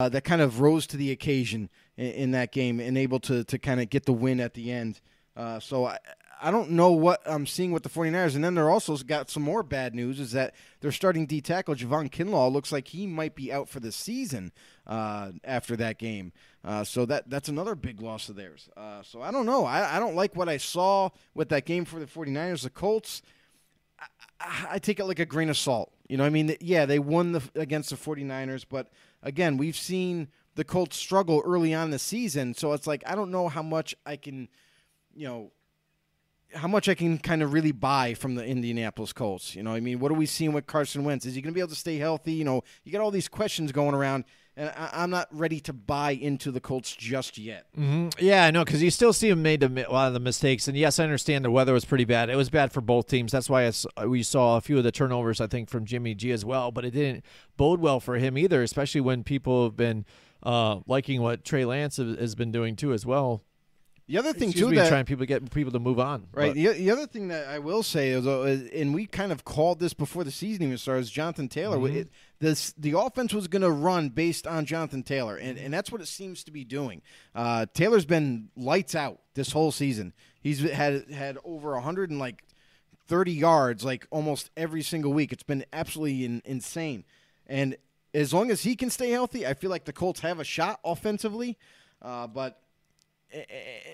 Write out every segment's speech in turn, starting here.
uh, that kind of rose to the occasion in, in that game and able to to kind of get the win at the end. Uh, so I, I don't know what I'm seeing with the 49ers. And then they're also got some more bad news is that their starting D tackle, Javon Kinlaw, looks like he might be out for the season uh, after that game. Uh, so that that's another big loss of theirs. Uh, so I don't know. I, I don't like what I saw with that game for the 49ers. The Colts, I, I take it like a grain of salt. You know, I mean, yeah, they won the, against the 49ers, but again, we've seen the Colts struggle early on in the season. So it's like, I don't know how much I can, you know, how much I can kind of really buy from the Indianapolis Colts. You know, I mean, what are we seeing with Carson Wentz? Is he going to be able to stay healthy? You know, you got all these questions going around, and I, am not ready to buy into the Colts just yet. Mm-hmm. Yeah, I know because you still see him made a lot of the mistakes, and yes, I understand the weather was pretty bad. It was bad for both teams. That's why we saw a few of the turnovers, I think, from Jimmy G as well. But it didn't bode well for him either, especially when people have been uh, liking what Trey Lance has been doing too as well. The other thing Excuse too me, that trying people to get people to move on. Right. The, the other thing that I will say is, uh, and we kind of called this before the season even started, is Jonathan Taylor. Mm-hmm. It, this the offense was going to run based on Jonathan Taylor, and, and that's what it seems to be doing. Uh, Taylor's been lights out this whole season. He's had had over 100 and like 30 yards like almost every single week. It's been absolutely in, insane. And as long as he can stay healthy, I feel like the Colts have a shot offensively. Uh, but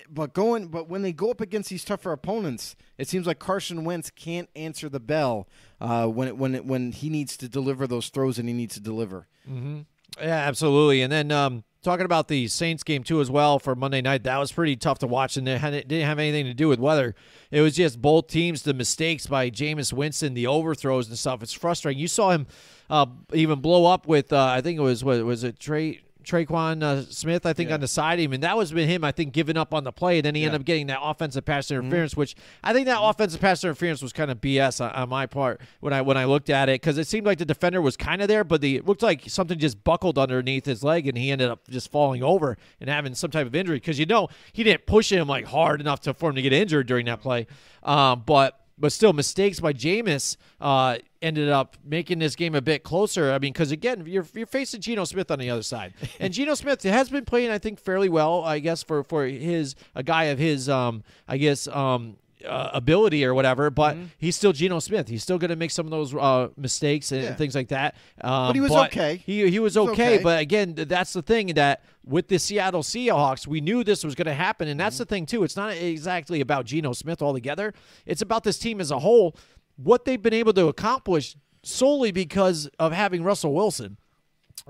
but going but when they go up against these tougher opponents, it seems like Carson Wentz can't answer the bell uh, when it, when it, when he needs to deliver those throws and he needs to deliver. Mm-hmm. Yeah, absolutely. And then um, talking about the Saints game too as well for Monday night, that was pretty tough to watch, and it, it didn't have anything to do with weather. It was just both teams, the mistakes by Jameis Winston, the overthrows and stuff. It's frustrating. You saw him uh, even blow up with uh, I think it was what was it Trey Tre'Quan uh, Smith, I think, yeah. on the side of him, and that was been him, I think, giving up on the play, and then he yeah. ended up getting that offensive pass mm-hmm. interference, mm-hmm. which I think that mm-hmm. offensive pass interference was kind of BS on, on, my part when I when I looked at it because it seemed like the defender was kind of there, but the it looked like something just buckled underneath his leg, and he ended up just falling over and having some type of injury because you know he didn't push him like hard enough to for him to get injured during that play, um, but but still mistakes by Jameis uh, ended up making this game a bit closer. I mean, because again, you're you're facing Geno Smith on the other side, and Geno Smith has been playing, I think, fairly well. I guess for for his a guy of his, um, I guess, um, uh, ability or whatever, but mm-hmm. he's still Geno Smith. He's still going to make some of those uh, mistakes and, yeah. things like that. Um, but he was okay. He, he was, okay, okay, But again, that's the thing that with the Seattle Seahawks, we knew this was going to happen. And that's mm-hmm. the thing, too. It's not exactly about Geno Smith altogether, it's about this team as a whole, what they've been able to accomplish solely because of having Russell Wilson.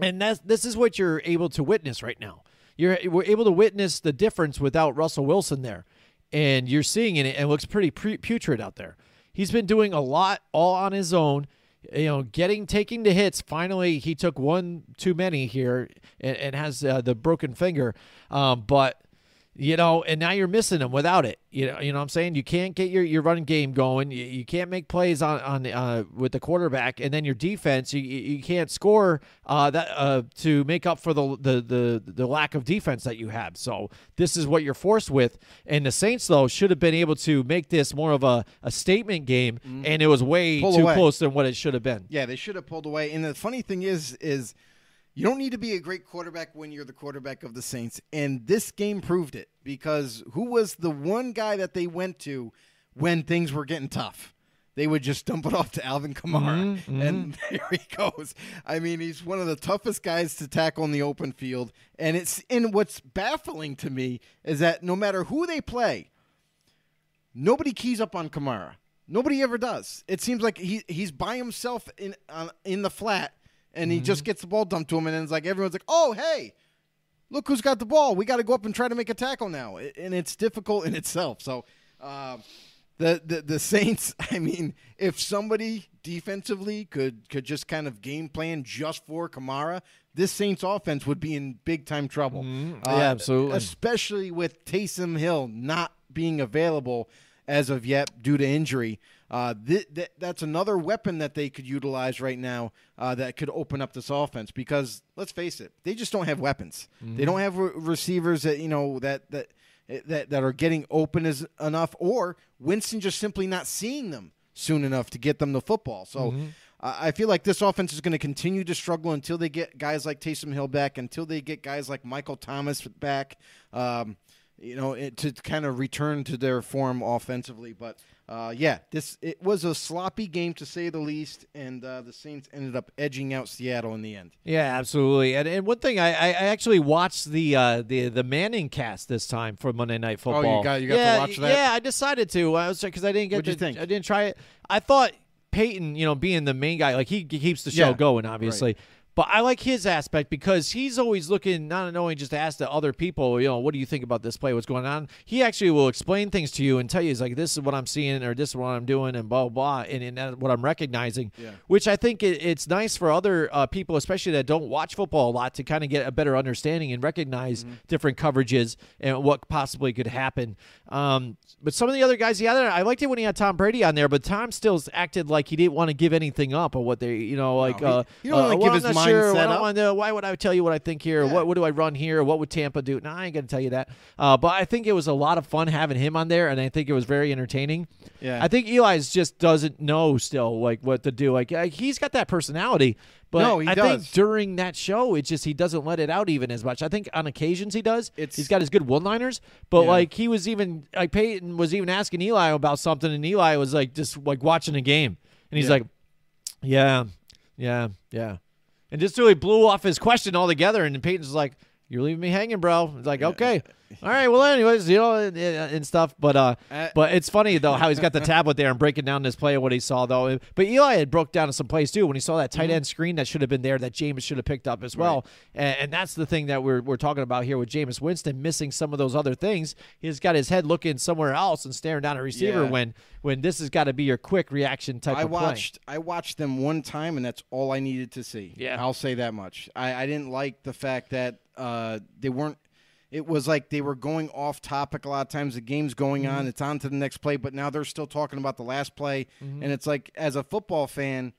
And that's, this is what you're able to witness right now. You're we're able to witness the difference without Russell Wilson there and you're seeing it, and it looks pretty putrid out there. He's been doing a lot all on his own. You know, getting taking the hits. Finally, he took one too many here, and, and has uh, the broken finger. Um, but you know, and now you're missing them without it. You know, you know what I'm saying? You can't get your, your running game going. You, you can't make plays on on uh, with the quarterback, and then your defense. You, you can't score uh, that uh, to make up for the, the the the lack of defense that you have. So this is what you're forced with. And the Saints though should have been able to make this more of a, a statement game, mm-hmm. and it was way Pull too away. close than what it should have been. Yeah, they should have pulled away. And the funny thing is, is you don't need to be a great quarterback when you're the quarterback of the Saints. And this game proved it because who was the one guy that they went to when things were getting tough? They would just dump it off to Alvin Kamara. Mm-hmm, and there he goes. I mean, he's one of the toughest guys to tackle in the open field. And it's and what's baffling to me is that no matter who they play, nobody keys up on Kamara. Nobody ever does. It seems like he he's by himself in uh, in the flat and he mm-hmm. just gets the ball dumped to him, and then it's like everyone's like, "Oh, hey, look who's got the ball. We got to go up and try to make a tackle now," and it's difficult in itself. So, uh, the, the the Saints. I mean, if somebody defensively could could just kind of game plan just for Kamara, this Saints offense would be in big time trouble. Mm-hmm. Uh, yeah, absolutely. Especially with Taysom Hill not being available as of yet due to injury. Uh, th- th- that's another weapon that they could utilize right now uh, that could open up this offense because let's face it, they just don't have weapons. Mm-hmm. They don't have re- receivers that you know that that that that are getting open as enough, or Winston just simply not seeing them soon enough to get them the football. So. Mm-hmm. I I feel like this offense is going to continue to struggle until they get guys like Taysom Hill back, until they get guys like Michael Thomas back. Um, you know, it, to kind of return to their form offensively. But uh, yeah, this it was a sloppy game to say the least, and uh, the Saints ended up edging out Seattle in the end. Yeah, absolutely. And, and one thing, I, I I actually watched the uh, the the Manning cast this time for Monday Night Football. Oh, you got- you got to yeah, watch that? Yeah, I decided to. I was because I didn't get What'd you think? I didn't try it. I thought Peyton, you know, being the main guy, like he, he keeps the show Yeah, going, obviously. But I like his aspect because he's always looking, not only just to ask the other people, you know, what do you think about this play? What's going on? He actually will explain things to you and tell you, he's like, this is what I'm seeing or this is what I'm doing and blah, blah, and, and what I'm recognizing, Yeah. which I think it, it's nice for other uh, people, especially that don't watch football a lot, to kind of get a better understanding and recognize Mm-hmm. different coverages and what possibly could happen. Um, but some of the other guys, the other, I liked it when he had Tom Brady on there, but Tom still acted like he didn't want to give anything up or what they, you know, like, uh, he don't uh, well, give I'm his sure. mindset up. why would I tell you what I think here? Yeah. What, what do I run here? What would Tampa do? No, I ain't going to tell you that. Uh, but I think it was a lot of fun having him on there, and I think it was very entertaining. Yeah. I think Eli's just doesn't know still like what to do. Like uh, he's got that personality, but No, he I does. think during that show, it's just he doesn't let it out even as much. I think on occasions he does. It's- he's got his good one-liners, but Yeah. like he was even like Peyton was even asking Eli about something, and Eli was like just like watching a game, and he's Yeah. like, "Yeah, yeah, yeah," and just really blew off his question altogether. And Peyton's like, "You're leaving me hanging, bro." It's like, okay, all right, well, anyways, you know, and, and stuff. But uh, Uh, but it's funny though how he's got the tablet there and breaking down this play and what he saw though. But Eli had broke down some plays too when he saw that tight end screen that should have been there that Jameis should have picked up as well. And, and that's the thing that we're we're talking about here with Jameis Winston missing some of those other things. He's got his head looking somewhere else and staring down a receiver Yeah. when when this has got to be your quick reaction type I of play. watched I watched them one time and that's all I needed to see. Yeah. I'll say that much. I, I didn't like the fact that uh, they weren't it was like they were going off topic a lot of times. The game's going Mm-hmm. on, it's on to the next play, but now they're still talking about the last play. Mm-hmm. And it's like as a football fan,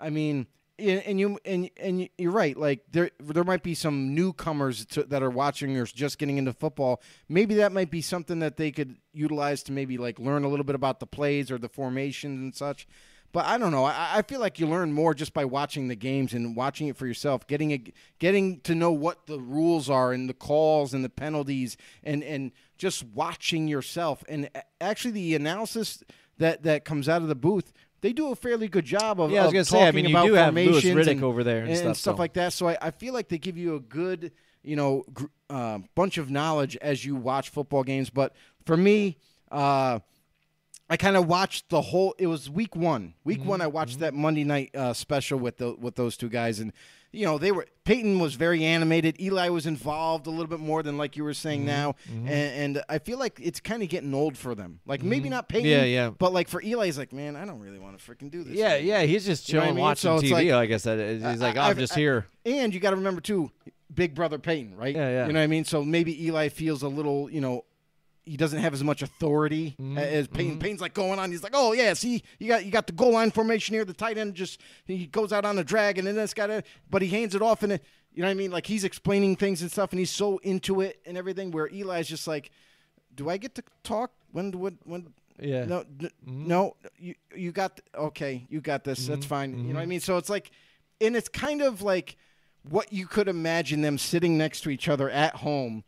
I mean and and you and and you're right. Like there, there might be some newcomers to, that are watching or just getting into football. Maybe that might be something that they could utilize to maybe like learn a little bit about the plays or the formations and such. But I don't know. I, I feel like you learn more just by watching the games and watching it for yourself, getting a, getting to know what the rules are and the calls and the penalties, and and just watching yourself. And actually, the analysis that that comes out of the booth, they do a fairly good job of. Yeah, I was of gonna say, I mean, you about do have formations Riddick and- over there and stuff, stuff so. like that. So I, I feel like they give you a good, you know, gr- uh, bunch of knowledge as you watch football games. But for me, uh, I kind of watched the whole. It was week one. Week Mm-hmm. one, I watched that Monday night uh, special with the with those two guys, and you know they were. Peyton was very animated. Eli was involved a little bit more than like you were saying Mm-hmm. now, And, and I feel like it's kind of getting old for them. Like maybe not Peyton, Mm-hmm. Yeah, yeah. but like for Eli, he's like, man, I don't really want to freaking do this. Yeah, anymore." yeah, he's just You know I chilling mean? watching So TV. like- Like, I said, he's like, oh, I'm just I- here. And you got to remember too, Big Brother Peyton, right? Yeah, yeah. You know what I mean? So maybe Eli feels a little, you know, he doesn't have as much authority Mm-hmm. as Peyton. Mm-hmm. Peyton's like going on. He's like, oh yeah, see, you got you got the goal line formation here. The tight end just he goes out on the drag, and then this guy, but he hands it off, and it, you know what I mean? Like he's explaining things and stuff, and he's so into it and everything. Where Eli's just like, do I get to talk when when when? Yeah. No, n- mm-hmm. no, you you got okay, you got this. That's mm-hmm. fine. You know what I mean? So it's like, and it's kind of like what you could imagine them sitting next to each other at home.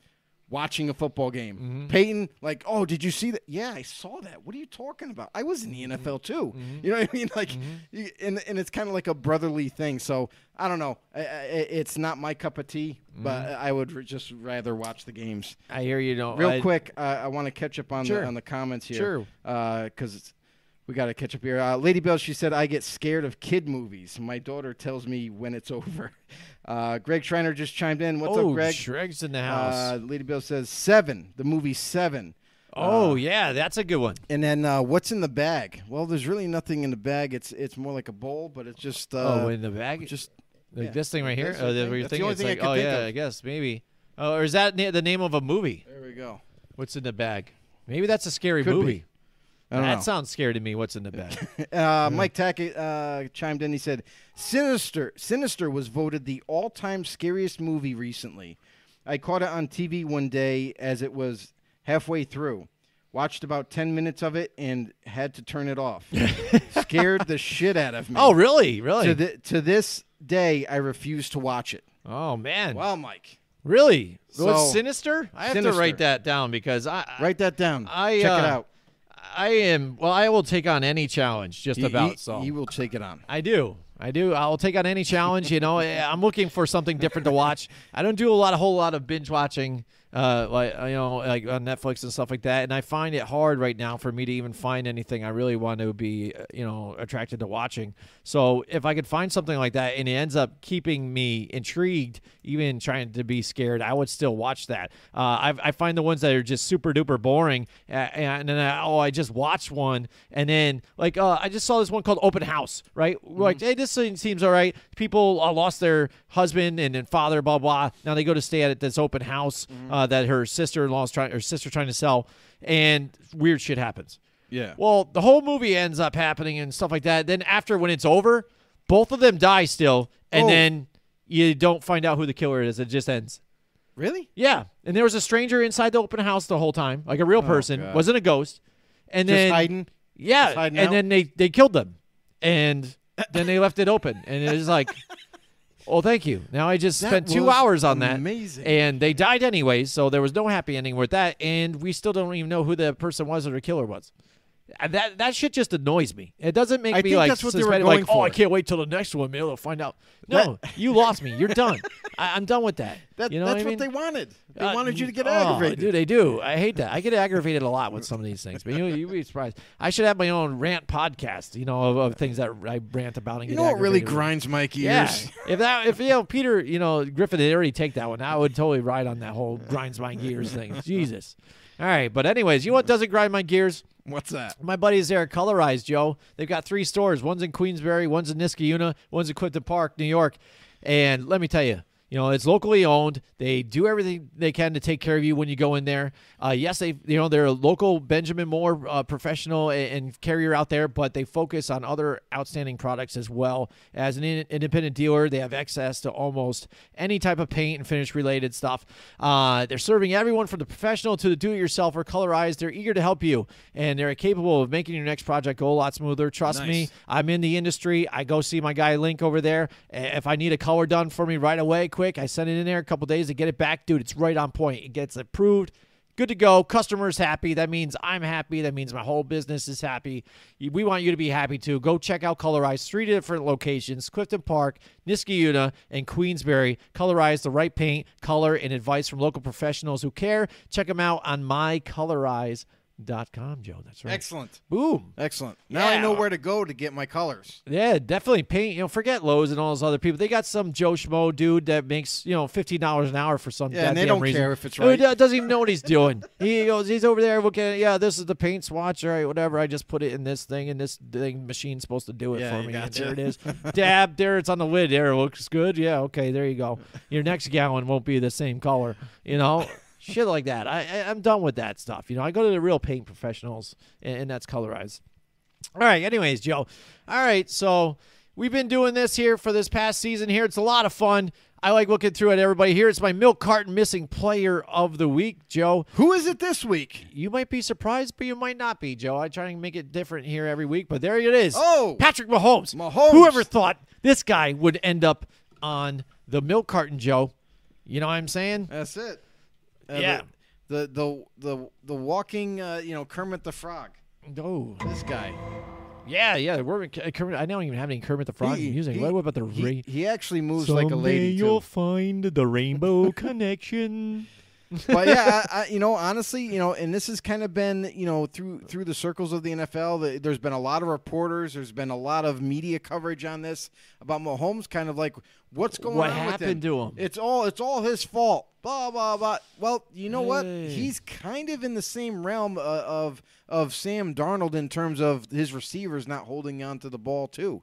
Watching a football game, mm-hmm. Peyton, like, oh, did you see that? Yeah, I saw that. What are you talking about? I was in the mm-hmm. NFL too. Mm-hmm. You know what I mean? Like, you, and and it's kind of like a brotherly thing. So I don't know. I, I, it's not my cup of tea, but I would r- just rather watch the games. I hear you. Know, Real I- quick, uh, I want to catch up on Sure. the on the comments here. Sure. Uh, because we got to catch up here. Uh, Lady Bell, she said, "I get scared of kid movies. My daughter tells me when it's over." Uh, Greg Schreiner just chimed in. What's oh, up, Greg? Shreg's in the house. Uh, Lady Bill says seven. The movie Seven. oh, yeah, that's a good one. And then uh, what's in the bag? Well, there's really nothing in the bag. It's it's more like a bowl, but it's just uh, oh, in the bag, just like yeah. this thing right here. That's Oh, thing. you're That's the only It's thing I like, could oh yeah, of. I guess maybe. Oh, or is that na- the name of a movie? there we go. What's in the bag? Maybe that's a scary Could movie. I don't That know. sounds scary to me. What's in the bag? Uh, Mike Tackett uh, chimed in. He said, "Sinister, Sinister was voted the all-time scariest movie recently. I caught it on TV one day as it was halfway through. watched about 10 minutes of it, and had to turn it off. Scared the shit out of me. Oh, really? Really? To, thi- to this day, I refuse to watch it. oh man. Well, Mike, Really? So, sinister? I have to write that down because I write that down. I, Check it uh, out. I am well. I will take on any challenge, just He- about. he, so he will take it on. I do. I do. I'll take on any challenge. You know, I'm looking for something different to watch. I don't do a lot, a whole lot of binge watching, uh, like you know, like on Netflix and stuff like that. And I find it hard right now for me to even find anything I really want to be, uh, you know, attracted to watching. So if I could find something like that and it ends up keeping me intrigued, even trying to be scared, I would still watch that. Uh, I, I find the ones that are just super duper boring, uh, and then I, oh, I just watched one, and then like uh, I just saw this one called Open House, right? Like, hey, this thing seems all right. People uh, lost their husband and, then father, blah blah. Now they go to stay at this open house uh, that her sister in law is trying, her sister trying to sell, and weird shit happens. Yeah. Well, the whole movie ends up happening and stuff like that. Then after when it's over, both of them die still, and Oh. then you don't find out who the killer is. It just ends. really? Yeah, and there was a stranger inside the open house the whole time, like a real person, Oh, God. wasn't a ghost. And Just then hiding. yeah, just hiding and out? then they they killed them, and then they left it open, and it was like, well, thank you. Now I just That spent two hours on that, amazing. and they died anyway, so there was no happy ending with that, and we still don't even know who the person was or the killer was. Uh, That that shit just annoys me. It doesn't make I me like that's what they were going like oh I can't wait till the next one, maybe they'll find out. No, you lost me. You're done. I, I'm done with that. That, you know that's what, I mean? they wanted. They Uh, wanted you to get oh, aggravated. Dude, they do. I hate that. I get aggravated a lot with some of these things, but you you'd be surprised. I should have my own rant podcast, you know, of, of things that I rant about and you know what really grinds my gears? Yeah, if that if you know Peter, you know Griffin had already take that one, I would totally ride on that whole grinds my gears thing. Jesus. All right, but anyways, you know what doesn't grind my gears? What's that? My buddies there at Colorized, Joe. They've got three stores. One's in Queensbury, one's in Niskayuna, one's in Clifton Park, New York. And let me tell you, you know, it's locally owned. They do everything they can to take care of you when you go in there. Uh, yes, they you know they're a local Benjamin Moore uh, professional and, and carrier out there, but they focus on other outstanding products as well. As an in- independent dealer, they have access to almost any type of paint and finish related stuff. Uh, they're serving everyone from the professional to the do-it-yourselfer. Colorized, they're eager to help you, and they're capable of making your next project go a lot smoother. Trust me, I'm in the industry. I go see my guy Link over there. If I need a color done for me right away, quick, I send it in there a couple days to get it back. Dude, it's right on point. It gets approved. Good to go. Customer's happy. That means I'm happy. That means my whole business is happy. We want you to be happy too. Go check out Colorize. Three different locations Clifton Park, Niskayuna, and Queensbury. Colorize the right paint, color, and advice from local professionals who care. Check them out on mycolorize.com, Joe. That's right. Excellent. Boom. Excellent. Now I know where to go to get my colors. Yeah, definitely paint. You know, forget Lowe's and all those other people. They got some Joe Schmo dude that makes you know fifteen dollars an hour for some. Yeah, and they don't reason. care if it's right. do- doesn't even know what he's doing. he goes, he's over there looking. Yeah, this is the paint swatch. All right, whatever. I just put it in this thing, and this thing machine's supposed to do it Yeah, for me. Gotcha. there it is. Dab. There, it's on the lid. There, it looks good. Yeah, okay, there you go. Your next gallon won't be the same color. You know. Shit like that. I, I I'm done with that stuff. You know, I go to the real paint professionals, and, and that's colorized. All right. Anyways, Joe. All right. So we've been doing this here for this past season. Here, it's a lot of fun. I like looking through at everybody here. It's my milk carton missing player of the week, Joe. Who is it this week? You might be surprised, but you might not be, Joe. I try to make it different here every week, but there it is. Oh! Patrick Mahomes. Mahomes. Whoever thought this guy would end up on the milk carton, Joe? You know what I'm saying? That's it. Uh, Yeah. The the the the, walking, uh, you know, Kermit the Frog. Oh, This guy. yeah, yeah. We're, Kermit, I don't even have any Kermit the Frog He- music. he- what about the He, rain? he actually moves like a lady you'll too. find the rainbow connection. But yeah, I, I, you know, honestly, you know, and this has kind of been, you know, through through the circles of the NFL. The, there's been a lot of reporters. There's been a lot of media coverage on this about Mahomes. Kind of like, what's going What on with happened to him? It's all it's all his fault. Blah blah blah. Well, you know what? He's kind of in the same realm uh, of of Sam Darnold in terms of his receivers not holding on to the ball too.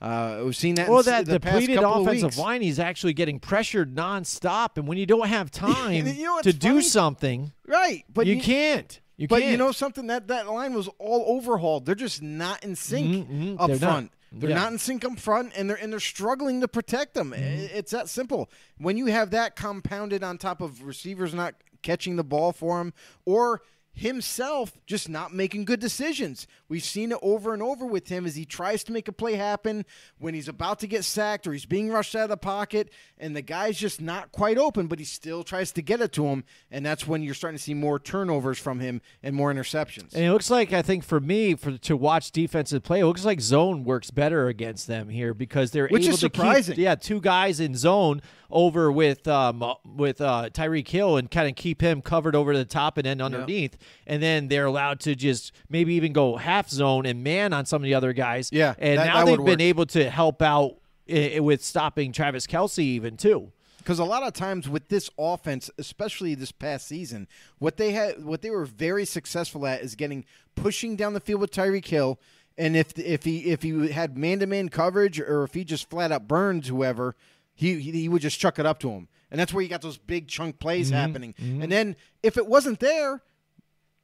Uh, we've seen that. Well, that the depleted of offensive weeks. line, he's actually getting pressured nonstop, and when you don't have time You know to do something, right? But you, can't. You But can't. you know something that that line was all overhauled. They're just not in sync Mhm, mhm. up They're not. front. They're Yeah. not in sync up front, and they're and they're struggling to protect them. Mm-hmm. It's that simple. When you have that compounded on top of receivers not catching the ball for them, or himself just not making good decisions. We've seen it over and over with him as he tries to make a play happen when he's about to get sacked or he's being rushed out of the pocket and the guy's just not quite open, but he still tries to get it to him. And that's when you're starting to see more turnovers from him and more interceptions. And it looks like I think for me for to watch defensive play, it looks like zone works better against them here because they're Which able is to surprising. keep yeah two guys in zone over with um with uh Tyreek Hill and kind of keep him covered over the top and then underneath, and then they're allowed to just maybe even go half zone and man on some of the other guys. Yeah, and that- now that they've been work. able to help out with stopping Travis Kelce even too. because a lot of times with this offense, especially this past season, what they had, what they were very successful at is getting pushing down the field with Tyreek Hill, and if if he if he had man to man coverage or if he just flat out burns whoever, he he he would just chuck it up to him, and that's where you got those big chunk plays mm-hmm. happening. And mm-hmm. then if it wasn't there.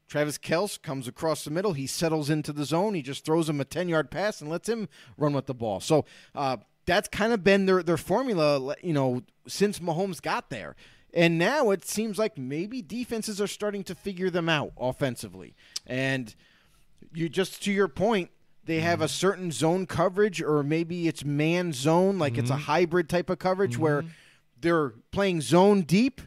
Travis Kelce comes across the middle. He settles into the zone. He just throws him a 10 yard pass and lets him run with the ball. So uh, that's kind of been their, their formula, you know, since Mahomes got there. And now it seems like maybe defenses are starting to figure them out offensively. And you just to your point, they have a mm-hmm. certain zone coverage, or maybe it's man zone, like it's a mm-hmm. hybrid type of coverage where mm-hmm. they're playing zone deep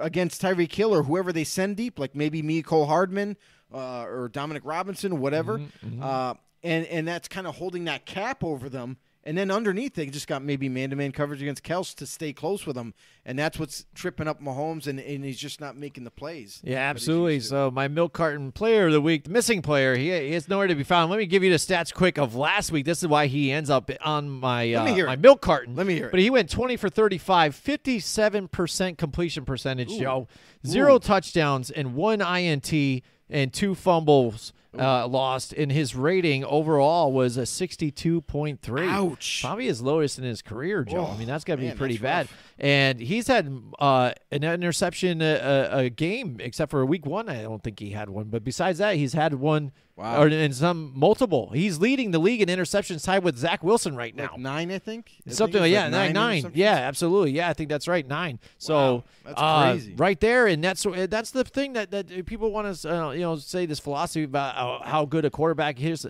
against Tyreek Hill or whoever they send deep, like maybe Mecole Hardman, uh, or Dominic Robinson, whatever. Uh, and and that's kind of holding that cap over them. And then underneath, they just got maybe man-to-man coverage against Kelce to stay close with him, and that's what's tripping up Mahomes, and, and he's just not making the plays. Yeah, absolutely. So my milk carton player of the week, the missing player, he, he is nowhere to be found. Let me give you the stats quick of last week. This is why he ends up on my uh, my it. milk carton. Let me hear it. But he went 20 for 35, 57% completion percentage, Joe. Zero Ooh. touchdowns and one INT and two fumbles uh, lost. And his rating overall was a 62.3. Ouch. Probably his lowest in his career, Joe. I Oh, mean, that's got to be pretty bad. rough. And he's had uh, an interception a, a, a game, except for week one. I don't think he had one. But besides that, he's had one, Wow. or in some multiple. He's leading the league in interceptions, tied with Zach Wilson right now. Like nine, I think. I think Something like yeah, nine, nine. Yeah, absolutely. Yeah, I think that's right, nine. So Wow, that's uh, crazy. right there, and that's that's the thing that that people want to uh, you know say this philosophy about how, how good a quarterback is.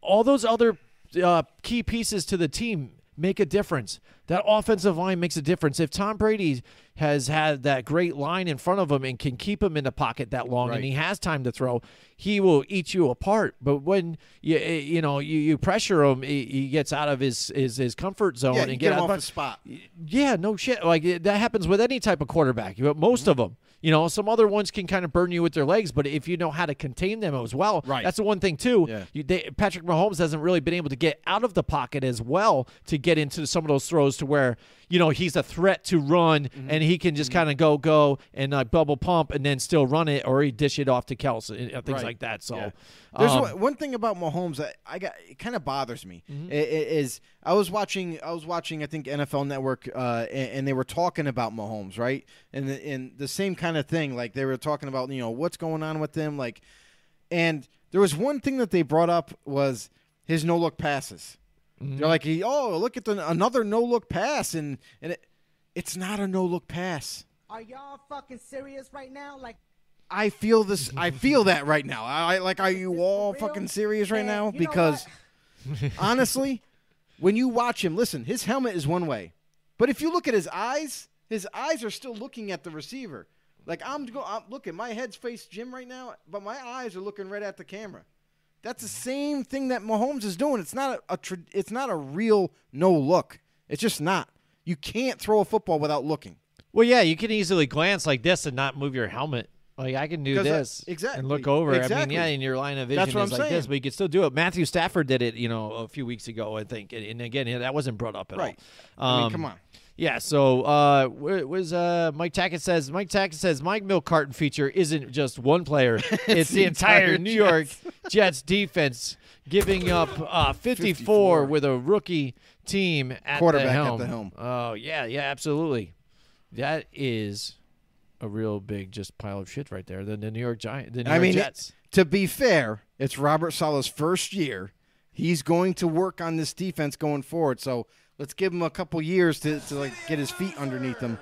All those other uh, key pieces to the team make a difference. That offensive line makes a difference. If Tom Brady has had that great line in front of him and can keep him in the pocket that long, Right. and he has time to throw, he will eat you apart. But when you you know you, you pressure him, he, gets out of his his, his comfort zone Yeah, and get get off the spot. yeah, no shit. Like that happens with any type of quarterback. But most Mm-hmm. of them, you know, some other ones can kind of burn you with their legs. But if you know how to contain them as well, Right. That's the one thing too. Yeah. You, they, Patrick Mahomes hasn't really been able to get out of the pocket as well to get into some of those throws to where you know he's a threat to run Mm-hmm. and he can just kind of go go and uh, bubble pump and then still run it or he dish it off to Kelce and uh, things Right. like that. So. Yeah. There's um, one, one thing about Mahomes that I got it kind of bothers me. Mm-hmm. I- i- Is I was watching I was watching I think NFL Network uh, and, and they were talking about Mahomes right and the, and the same kind of thing like they were talking about you know what's going on with them like and there was one thing that they brought up was his no look passes. Mm-hmm. They're like oh look at the another no look pass and and it, it's not a no look pass. Are y'all fucking serious right now? Like, I feel this. I feel that right now. I I- like. Are you all fucking serious right And now? Because honestly, when you watch him, listen, his helmet is one way, but if you look at his eyes, his eyes are still looking at the receiver. Like I'm, go, I'm looking. My head's face Jim right now, but my eyes are looking right at the camera. That's the same thing that Mahomes is doing. It's not a, a it's not a real no look. It's just not. You can't throw a football without looking. Well, yeah, you can easily glance like this and not move your helmet. Like I can do uh, this exactly, and look over. I mean, yeah, in your line of vision That's what is I'm like this, saying. but you can still do it. Matthew Stafford did it, you know, a few weeks ago, I think, and, and again, yeah, that wasn't brought up at Right. all. I mean, Um, come on. Yeah, so uh, was uh, Mike Tackett says Mike Tackett says Mike Milk Carton feature isn't just one player; it's, the the entire entire New York Jets defense giving up uh, 54, 54. with a rookie team at Quarterback the at helm. the helm. Oh yeah, yeah, absolutely. That is a real big just pile of shit right there. The, the New York Giant, the New I York mean, Jets. to be fair, it's Robert Saleh's first year. He's going to work on this defense going forward. So let's give him a couple years to, to like get his feet underneath him,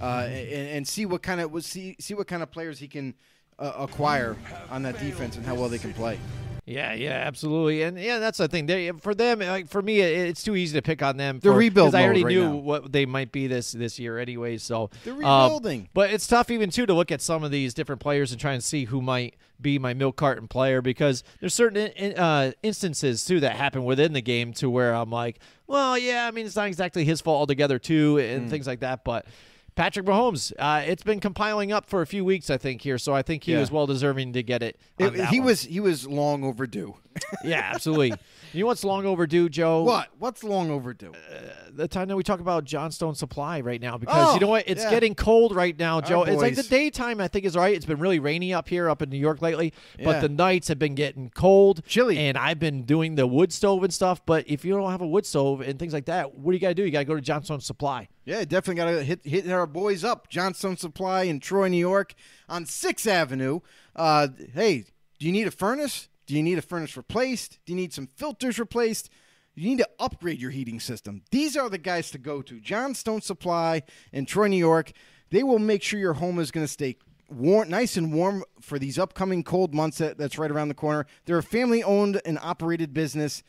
uh, and, and see what kind of see see what kind of players he can uh, acquire on that defense and how well they can play. Yeah, yeah, absolutely, and yeah, that's the thing. They, for them, like for me, it, it's too easy to pick on them. They're for, rebuild I already right knew now. what they might be this this year anyway. So They're uh, rebuilding. but it's tough even too to look at some of these different players and try and see who might be my milk carton player because there's certain in, uh, instances too that happen within the game to where I'm like, well, yeah, I mean it's not exactly his fault altogether too, Mm. and things like that, but. Patrick Mahomes, uh, it's been compiling up for a few weeks, I think here, so I think he Yeah. was well deserving to get it. It- he one. was he was long overdue. Yeah, absolutely. you know what's long overdue, Joe? what? What's long overdue? The time that we talk about Johnstone Supply right now because Oh, you know what? It's yeah. getting cold right now, Joe. It's like the daytime I think is right. It's been really rainy up here up in New York lately, but Yeah. the nights have been getting cold. Chilly. And I've been doing the wood stove and stuff, but if you don't have a wood stove and things like that, what do you got to do? You got to go to Johnstone Supply. Yeah, definitely got to hit hit our boys up. Johnstone Supply in Troy, New York, on Sixth Avenue. Uh, hey, do you need a furnace? Do you need a furnace replaced? Do you need some filters replaced? You need to upgrade your heating system. These are the guys to go to. Johnstone Supply in Troy, New York. They will make sure your home is going to stay warm, nice and warm for these upcoming cold months that, that's right around the corner. They're a family owned and operated business.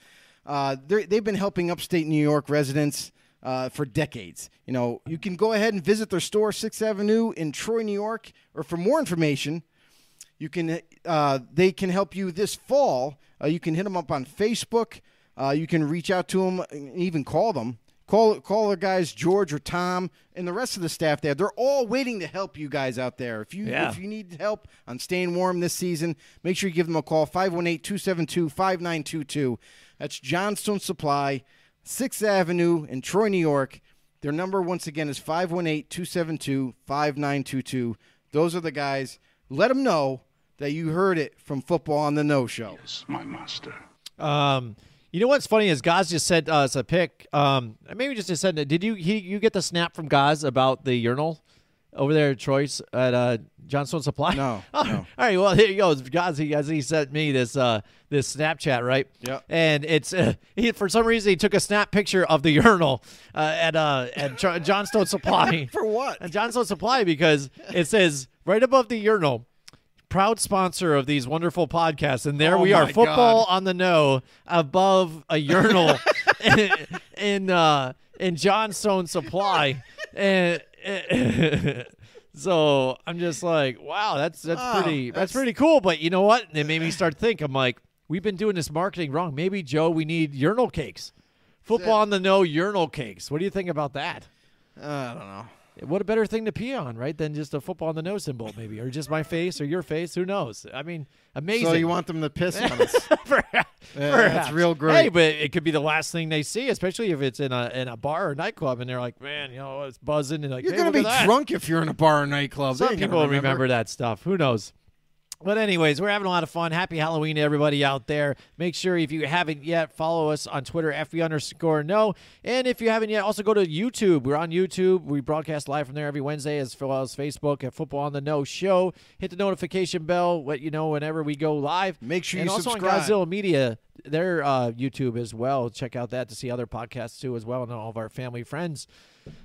Uh, they've been helping upstate New York residents uh, for decades. You know, you can go ahead and visit their store, Sixth Avenue in Troy, New York, or for more information, you can uh, they can help you this fall. Uh, you can hit them up on Facebook. Uh, you can reach out to them, and even call them. Call call the guys George or Tom and the rest of the staff there. They're all waiting to help you guys out there. If you Yeah. if you need help on staying warm this season, make sure you give them a call 518-272-5922. That's Johnstone Supply, 6th Avenue in Troy, New York. Their number once again is 518-272-5922. Those are the guys. Let them know that you heard it from Football on the No Show. Yes, my master. Um, you know what's funny is Gaz just sent us a pic. Um, maybe just said, did you he you get the snap from Gaz about the urinal over there at Troy's at uh, Johnstone Supply? No, Oh, no. All right. Well, here he goes. Gaz, he as he sent me this uh this Snapchat, right? Yep. And it's uh, he for some reason he took a snap picture of the urinal uh, at uh at Johnstone Supply. For what? At Johnstone Supply because it says right above the urinal proud sponsor of these wonderful podcasts. And there Oh we are, football God. on the no above a urinal in in, uh, in Johnstone Supply. And so I'm just like, wow, that's that's Oh, pretty that's, that's- pretty cool. But you know what? It made me start think. I'm like, we've been doing this marketing wrong. Maybe Joe, we need urinal cakes. Football on the no urinal cakes. What do you think about that? Uh, I don't know. What a better thing to pee on, right? Than just a football on the nose symbol, maybe, or just my face or your face. Who knows? I mean, amazing. So you want them to piss on us? Perhaps. Yeah, that's real great. Hey, but it could be the last thing they see, especially if it's in a in a bar or nightclub, and they're like, "Man, you know, it's buzzing," and like, You're hey, gonna be drunk if you're in a bar or nightclub. Some people remember. that stuff. Who knows? But anyways, we're having a lot of fun. Happy Halloween to everybody out there. Make sure if you haven't yet, follow us on Twitter, FB underscore no. And if you haven't yet, also go to YouTube. We're on YouTube. We broadcast live from there every Wednesday as well as Facebook at Football on the No Show. Hit the notification bell, let you know whenever we go live. Make sure and you also subscribe. on Godzilla Media, their uh, YouTube as well. Check out that to see other podcasts too as well and all of our family friends.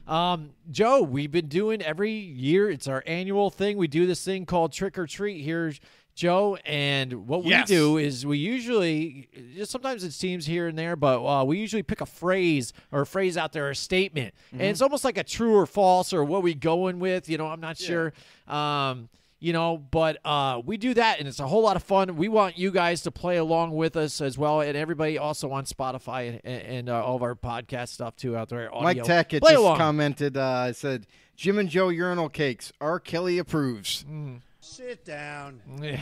Um, Joe, we've been doing every year. It's our annual thing. We do this thing called Trick or Treat here, Joe. And what Yes. we do is we usually, just sometimes it's teams here and there, but uh, we usually pick a phrase or a phrase out there, a statement, and it's almost like a true or false or what we going with. You know, I'm not sure. Um, you know, but uh, we do that, and it's a whole lot of fun. We want you guys to play along with us as well, and everybody also on Spotify and, and uh, all of our podcast stuff too out there. Mike audio. Tackett Play just along. commented. Uh, said Jim and Joe urinal cakes. R. Kelly approves. Sit down. Yeah.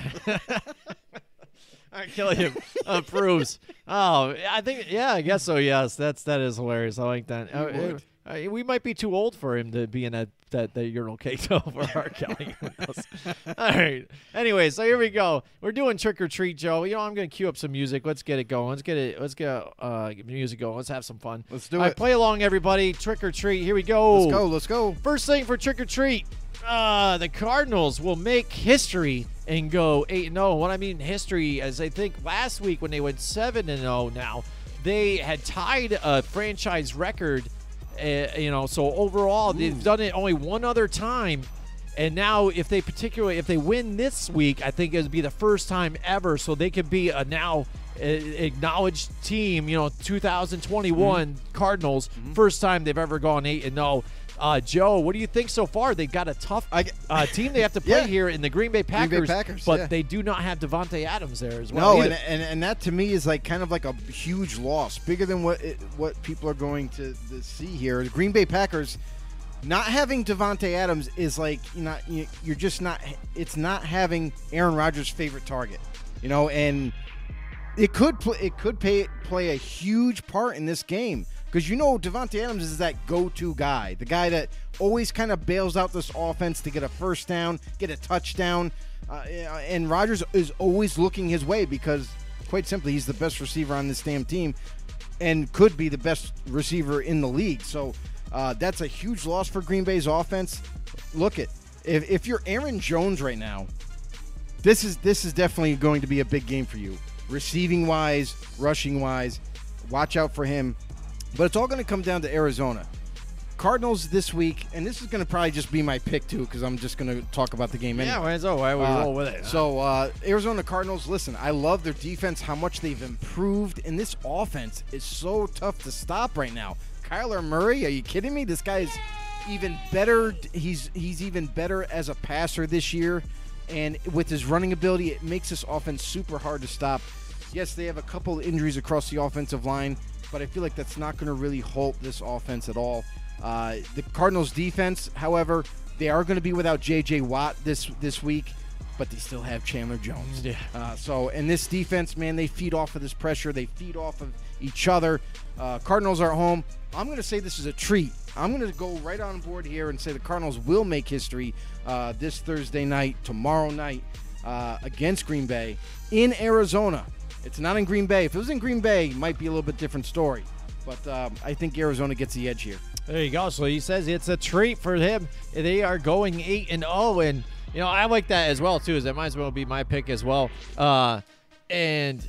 All right, Killian approves. Oh, I think yeah, I guess so. Yes, that's that is hilarious. I like that. Uh, we might be too old for him to be in that that, that urinal cake over for R. Kelly. All right. Anyway, so here we go. We're doing trick or treat, Joe. You know, I'm gonna cue up some music. Let's get it going. Let's get it. Let's get uh music going. Let's have some fun. Let's do All right, it. play along, everybody. Trick or treat. Here we go. Let's go. Let's go. First thing for trick or treat, uh, the Cardinals will make history and go eight and zero. What I mean history, as I think last week when they went seven and zero, now they had tied a franchise record. Uh, you know, so overall they've done it only one other time. And now, if they particularly if they win this week, I think it would be the first time ever, so they could be a now uh, acknowledged team. You know, 2021 Mm-hmm. Cardinals, first time they've ever gone eight and zero. Uh, Joe, what do you think so far? They've got a tough uh, team they have to play Yeah. here in the Green Bay Bay Packers, Packers, but yeah. they do not have Davante Adams there as well. No, and, and and that to me is like kind of like a huge loss, bigger than what it, what people are going to, to see here. The Green Bay Packers not having Davante Adams is like you not you- you're just not. It's not having Aaron Rodgers' favorite target, you know, and it could it could pay, play a huge part in this game because you know Davante Adams is that go-to guy, the guy that always kind of bails out this offense to get a first down, get a touchdown, uh, and Rodgers is always looking his way because, quite simply, he's the best receiver on this damn team, and could be the best receiver in the league. So uh, that's a huge loss for Green Bay's offense. Look at if, if you're Aaron Jones right now, this is this is definitely going to be a big game for you, receiving wise, rushing wise. Watch out for him, but it's all going to come down to Arizona. Cardinals this week, and this is going to probably just be my pick too, because I'm just going to talk about the game anyway. yeah, well, so why we Uh, roll with it? So uh, Arizona Cardinals, listen, I love their defense, how much they've improved, and this offense is so tough to stop right now. Kyler Murray, are you kidding me? This guy's even better. He's he's even better as a passer this year, and with his running ability, it makes this offense super hard to stop. Yes, they have a couple injuries across the offensive line, but I feel like that's not going to really halt this offense at all. Uh, the Cardinals defense, however, they are going to be without J.J. Watt this this week, but they still have Chandler Jones. Yeah. Uh, so, and this defense, man, they feed off of this pressure. They feed off of each other. Uh, Cardinals are at home. I'm going to say this is a treat. I'm going to go right on board here and say the Cardinals will make history uh, this Thursday night, tomorrow night, uh, against Green Bay in Arizona. It's not in Green Bay. If it was in Green Bay, it might be a little bit different story. But um, I think Arizona gets the edge here. There you go. So he says it's a treat for him. They are going eight and zero, and you know I like that as well too. Is that might as well be my pick as well. Uh, and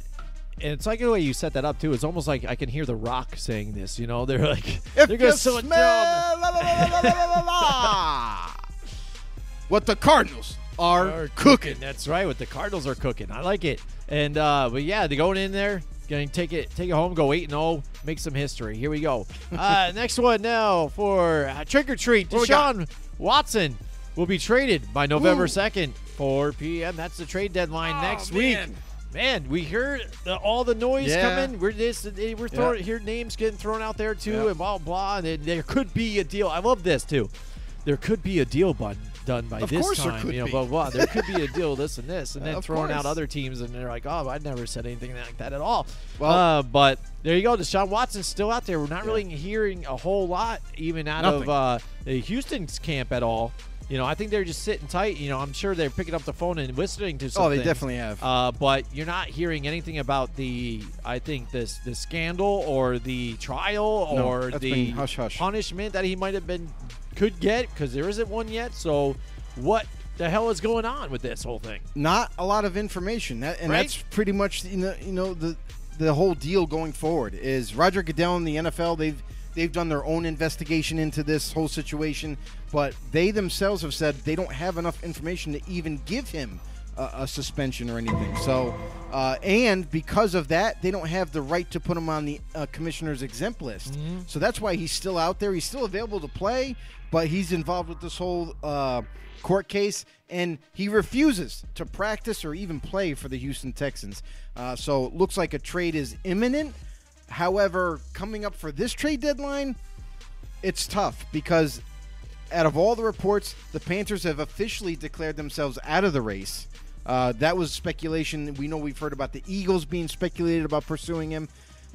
and it's like the way you set that up too. It's almost like I can hear The Rock saying this. You know, they're like if they're going to smell la, la, la, what the Cardinals are, Are cooking. That's right. What the Cardinals are cooking. I like it. And uh, but yeah, they're going in there, going to take it, take it home, go eight and zero, make some history. Here we go. Uh, next one now for uh, trick or treat. Deshaun Watson will be traded by November second, 4 p.m. That's the trade deadline Oh, next man. week. Man, we heard the, all the noise Yeah. coming. We're this, we're throwing hear names getting thrown out there too, Yeah. and blah blah. And there could be a deal. I love this too. There could be a deal bun, done by Of this course time. you know, be. blah blah. There could be a deal, this and this, and then Of throwing out other teams, and they're like, "Oh, I never said anything like that at all." Well- uh, but there you go. Deshaun Watson's still out there. We're not Yeah. really hearing a whole lot, even out Nothing. of uh, the Houston's camp at all. You know, I think they're just sitting tight. You know, I'm sure they're picking up the phone and listening to Oh, something. they definitely have. Uh, but you're not hearing anything about the, I think this the scandal or the trial No, or the hush hush. punishment that he might have been could get because there isn't one yet. So, what the hell is going on with this whole thing? Not a lot of information, that, and Right? that's pretty much you know you know the the whole deal going forward is Roger Goodell and the NFL. They've they've done their own investigation into this whole situation, but they themselves have said they don't have enough information to even give him a, a suspension or anything. So, uh, and because of that, they don't have the right to put him on the uh, commissioner's exempt list. So that's why he's still out there. He's still available to play, but he's involved with this whole uh, court case, and he refuses to practice or even play for the Houston Texans. Uh, so it looks like a trade is imminent. However, coming up for this trade deadline, it's tough because out of all the reports, the Panthers have officially declared themselves out of the race. Uh, that was speculation. We know we've heard about the Eagles being speculated about pursuing him,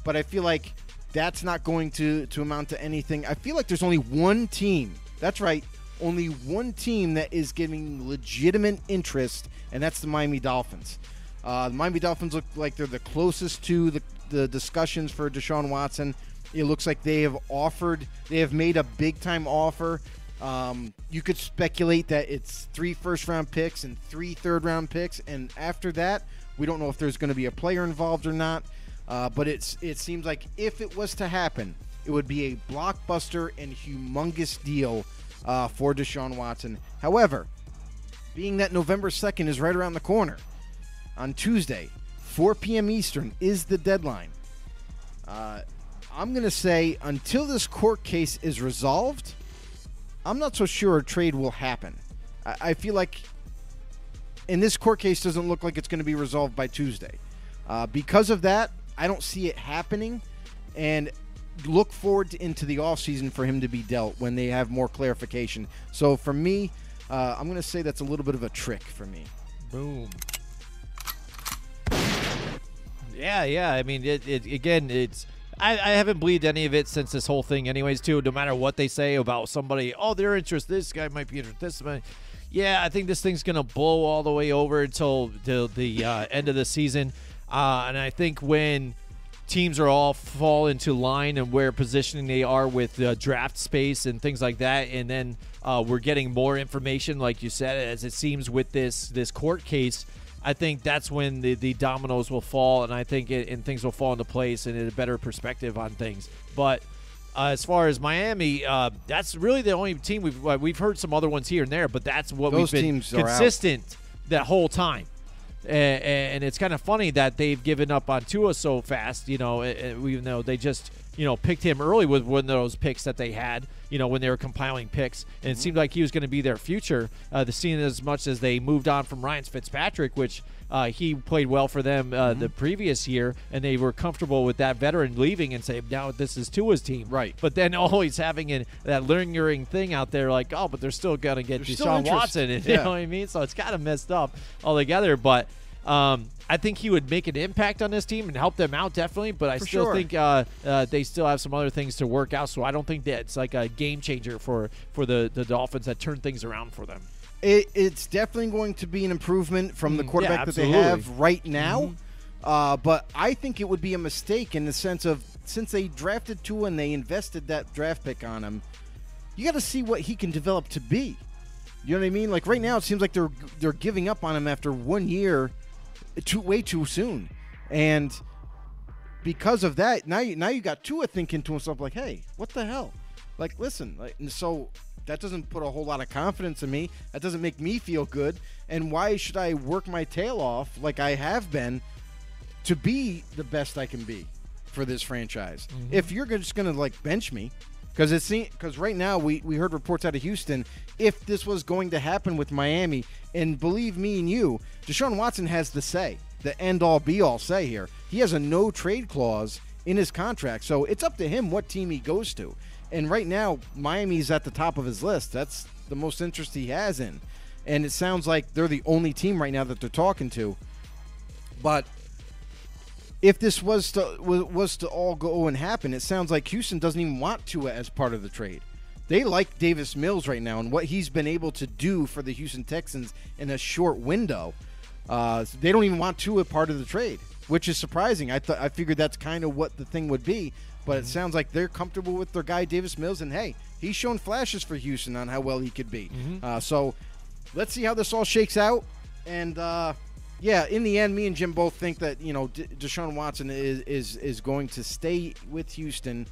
but I feel like that's not going to to amount to anything. I feel like there's only one team. That's right, only one team that is giving legitimate interest, and that's the Miami Dolphins. Uh, the Miami Dolphins look like they're the closest to the, the discussions for Deshaun Watson. It looks like they have offered, they have made a big time offer. Um, you could speculate that it's three first round picks and three third round picks, and after that, we don't know if there's going to be a player involved or not. Uh, but it's it seems like if it was to happen, it would be a blockbuster and humongous deal uh, for Deshaun Watson. However, being that November 2nd is right around the corner. On Tuesday, 4 p.m. Eastern is the deadline. Uh, I'm going to say until this court case is resolved, I'm not so sure a trade will happen. I, I feel like, and this court case doesn't look like it's going to be resolved by Tuesday. Uh, because of that, I don't see it happening, and look forward to, into the offseason for him to be dealt when they have more clarification. So for me, uh, I'm going to say that's a little bit of a trick for me. Boom. Yeah, yeah. I mean, it, it again, it's. I, I haven't believed any of it since this whole thing, anyways. Too, no matter what they say about somebody, oh, they're interested. This guy might be interested. This might. Yeah, I think this thing's gonna blow all the way over until till the uh, end of the season, uh, and I think when teams are all fall into line and where positioning they are with uh, draft space and things like that, and then uh, we're getting more information, like you said, as it seems with this this court case. I think that's when the, the dominoes will fall, and I think it, and things will fall into place and a better perspective on things. But uh, as far as Miami, uh, that's really the only team we've uh, we've heard some other ones here and there, but that's what Those we've been consistent that whole time. And, and it's kind of funny that they've given up on Tua so fast, you know, even though they just, you know, picked him early with one of those picks that they had, you know, when they were compiling picks. And it seemed like he was going to be their future. Uh, the scene as much as they moved on from Ryan Fitzpatrick, which uh, he played well for them uh, the previous year, and they were comfortable with that veteran leaving and say, now this is Tua's team. Right. But then always having an, that lingering thing out there, like, oh, but they're still going to get Deshaun. Watson. And, You Yeah. know what I mean? So it's kind of messed up altogether. But um, I think he would make an impact on this team and help them out definitely. But I For still sure. think uh, uh, they still have some other things to work out. So I don't think that it's like a game changer for for the the Dolphins that turn things around for them. It, it's definitely going to be an improvement from the Mm, quarterback yeah, that they have right now. Uh, but I think it would be a mistake in the sense of since they drafted Tua and they invested that draft pick on him, you got to see what he can develop to be. You know what I mean? Like right now, it seems like they're they're giving up on him after one year, too way too soon, and because of that, now you now you got Tua thinking to himself like, "Hey, what the hell? Like, listen." Like, and so that doesn't put a whole lot of confidence in me. That doesn't make me feel good. And why should I work my tail off like I have been to be the best I can be for this franchise? Mm-hmm. If you're just going to like bench me, because it's because right now we we heard reports out of Houston. If this was going to happen with Miami, and believe me and you, Deshaun Watson has the say, the end all be all say here. He has a no trade clause in his contract, so it's up to him what team he goes to. And right now, Miami's at the top of his list. That's the most interest he has in, and it sounds like they're the only team right now that they're talking to. But if this was to was, to all go and happen, it sounds like Houston doesn't even want Tua as part of the trade. They like Davis Mills right now and what he's been able to do for the Houston Texans in a short window. Uh, they don't even want Tua part of the trade, which is surprising. I thought I figured that's kind of what the thing would be, but it sounds like they're comfortable with their guy Davis Mills, and hey, he's shown flashes for Houston on how well he could be. Uh, so let's see how this all shakes out. And uh, yeah, in the end, me and Jim both think that you know D- Deshaun Watson is is is going to stay with Houston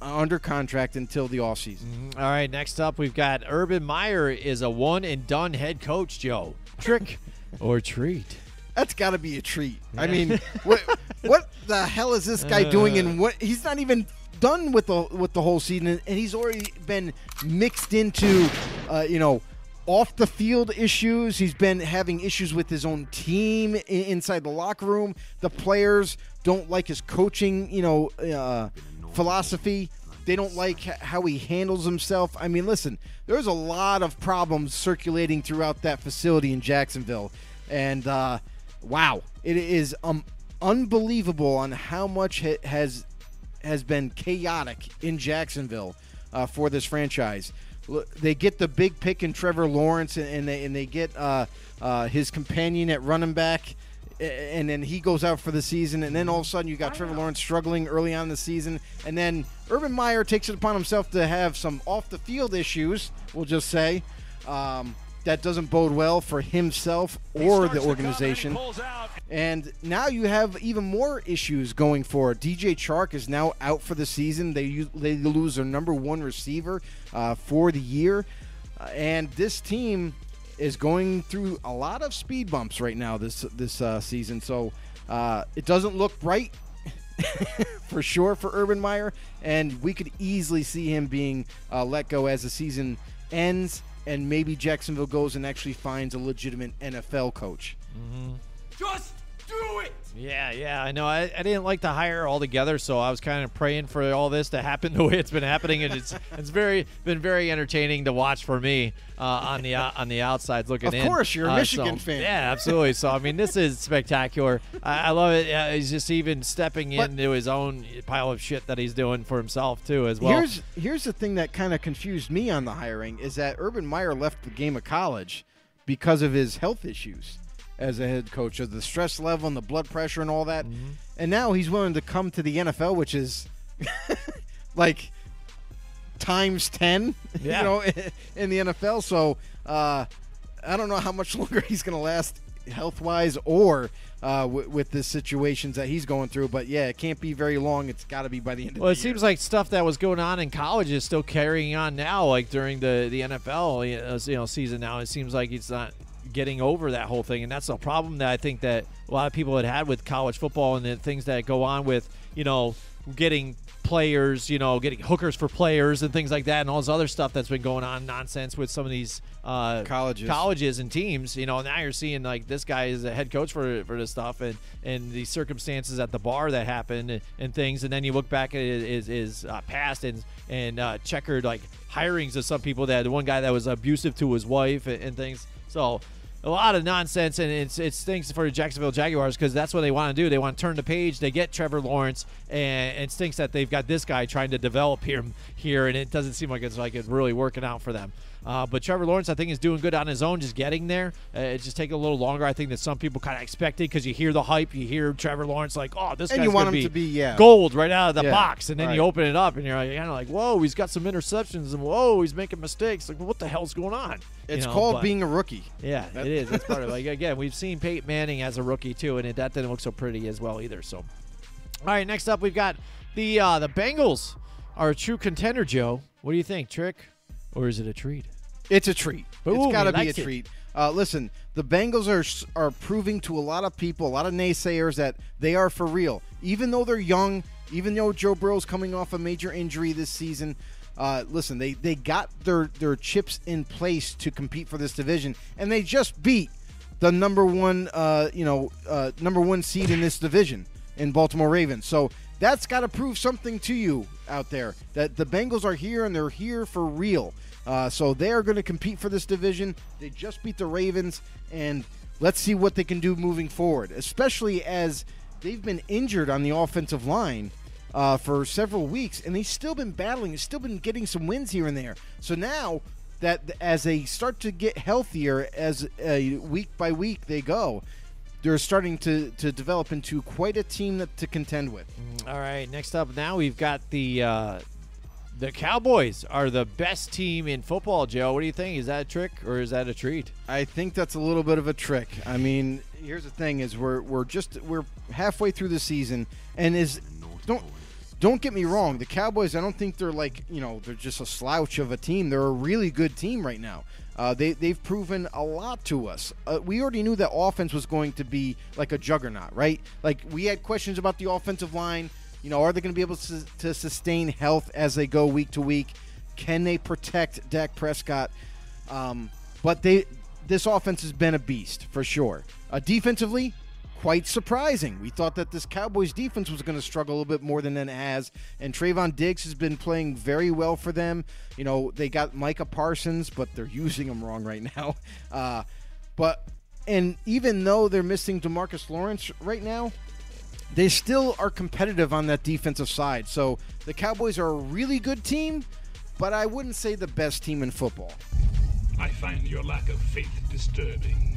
under contract until the offseason. All right, next up we've got Urban Meyer is a one and done head coach, Joe. Trick or treat? That's got to be a treat. I mean, what what the hell is this guy doing? And what he's not even done with the with the whole season, and he's already been mixed into, uh, you know. Off the field issues. He's been having issues with his own team inside the locker room. The players don't like his coaching, you know, uh, philosophy. They don't like how he handles himself. I mean, listen, there's a lot of problems circulating throughout that facility in Jacksonville, and uh, wow, it is um, unbelievable on how much ha- has has been chaotic in Jacksonville uh, for this franchise. They get the big pick in Trevor Lawrence, and, and they and they get uh, uh, his companion at running back, and then he goes out for the season, and then all of a sudden you got Trevor Lawrence struggling early on in the season, and then Urban Meyer takes it upon himself to have some off the field issues. We'll just say. Um, that doesn't bode well for himself or the organization. And now you have even more issues going forward. DJ Chark is now out for the season. They they lose their number one receiver uh, for the year, Uh, and this team is going through a lot of speed bumps right now this this uh, season. So uh, it doesn't look bright for sure for Urban Meyer, and we could easily see him being uh, let go as the season ends, and maybe Jacksonville goes and actually finds a legitimate NFL coach. Just do it! Yeah, yeah, I know. I, I didn't like the hire altogether, so I was kind of praying for all this to happen the way it's been happening, and it's it's very been very entertaining to watch for me uh, on the out- on the outside looking Of in. Of course, you're a Uh, Michigan so- fan. Yeah, absolutely. So I mean, this is spectacular. I, I love it. Uh, he's just even stepping But- into his own pile of shit that he's doing for himself too, as well. here's here's the thing that kind of confused me on the hiring is that Urban Meyer left the game of college because of his health issues as a head coach of the stress level and the blood pressure and all that. Mm-hmm. And now he's willing to come to the NFL, which is like times 10, Yeah. you know, in the NFL. So uh, I don't know how much longer he's going to last health wise or uh, w- with the situations that he's going through. But yeah, it can't be very long. It's got to be by the end of the Well, it year. seems like stuff that was going on in college is still carrying on now, like during the the NFL you know, season. Now it seems like it's not getting over that whole thing, and that's a problem that I think that a lot of people had had with college football and the things that go on with you know getting players, you know, getting hookers for players and things like that, and all this other stuff that's been going on nonsense with some of these uh, Colleges. colleges and teams. You know, now you're seeing like this guy is a head coach for for this stuff, and and the circumstances at the bar that happened and, and things, and then you look back at his his uh, past and and uh, checkered like hirings of some people that the one guy that was abusive to his wife and, and things. So. A lot of nonsense, and it's it's stinks for the Jacksonville Jaguars because that's what they want to do. They want to turn the page. They get Trevor Lawrence, and it stinks that they've got this guy trying to develop him here, and it doesn't seem like it's like it's really working out for them. Uh, but Trevor Lawrence, I think, is doing good on his own, just getting there. Uh, it's just taking a little longer, I think, than some people kind of expected because you hear the hype, you hear Trevor Lawrence like, "Oh, this And guy's you him to be, yeah. gold right out of the Yeah, box," and then you open it up, and you're like, kind of like, "Whoa, he's got some interceptions, and whoa, he's making mistakes. Like, what the hell's going on?" You It's know, called but- being a rookie. yeah, it is. It's part of like again, we've seen Peyton Manning as a rookie too, and it, that didn't look so pretty as well either. So, all right, next up we've got the uh, the Bengals are a true contender. Joe, what do you think? Trick, or is it a treat? It's a treat. Boom, it's got to be a it. treat. Uh, listen, the Bengals are are proving to a lot of people, a lot of naysayers, that they are for real. Even though they're young, even though Joe Burrow's coming off a major injury this season, uh, listen, they they got their their chips in place to compete for this division, and they just beat the number one, uh, you know, uh, number one seed in this division in Baltimore Ravens. So that's got to prove something to you out there that the Bengals are here and they're here for real. Uh, so they are going to compete for this division. They just beat the Ravens, and let's see what they can do moving forward, especially as they've been injured on the offensive line uh, for several weeks, and they've still been battling. They've still been getting some wins here and there. So now that as they start to get healthier as uh, week by week they go, they're starting to, to develop into quite a team that, to contend with. All right, next up now we've got the uh, the Cowboys are the best team in football. Joe, what do you think? Is that a trick or is that a treat? I think that's a little bit of a trick. I mean, here's the thing: is we're we're just we're halfway through the season, and is don't don't get me wrong, the Cowboys. I don't think they're like you know they're just a slouch of a team. They're a really good team right now. Uh, they they've proven a lot to us. Uh, we already knew that offense was going to be like a juggernaut, right? Like we had questions about the offensive line. You know, are they going to be able to, to sustain health as they go week to week? Can they protect Dak Prescott? Um, but they this offense has been a beast for sure. Uh, defensively, quite surprising. We thought that this Cowboys defense was going to struggle a little bit more than it has, and Trevon Diggs has been playing very well for them. You know, they got Micah Parsons, but they're using him wrong right now. Uh, but and even though they're missing Demarcus Lawrence right now, they still are competitive on that defensive side. So the Cowboys are a really good team, but I wouldn't say the best team in football. I find your lack of faith disturbing.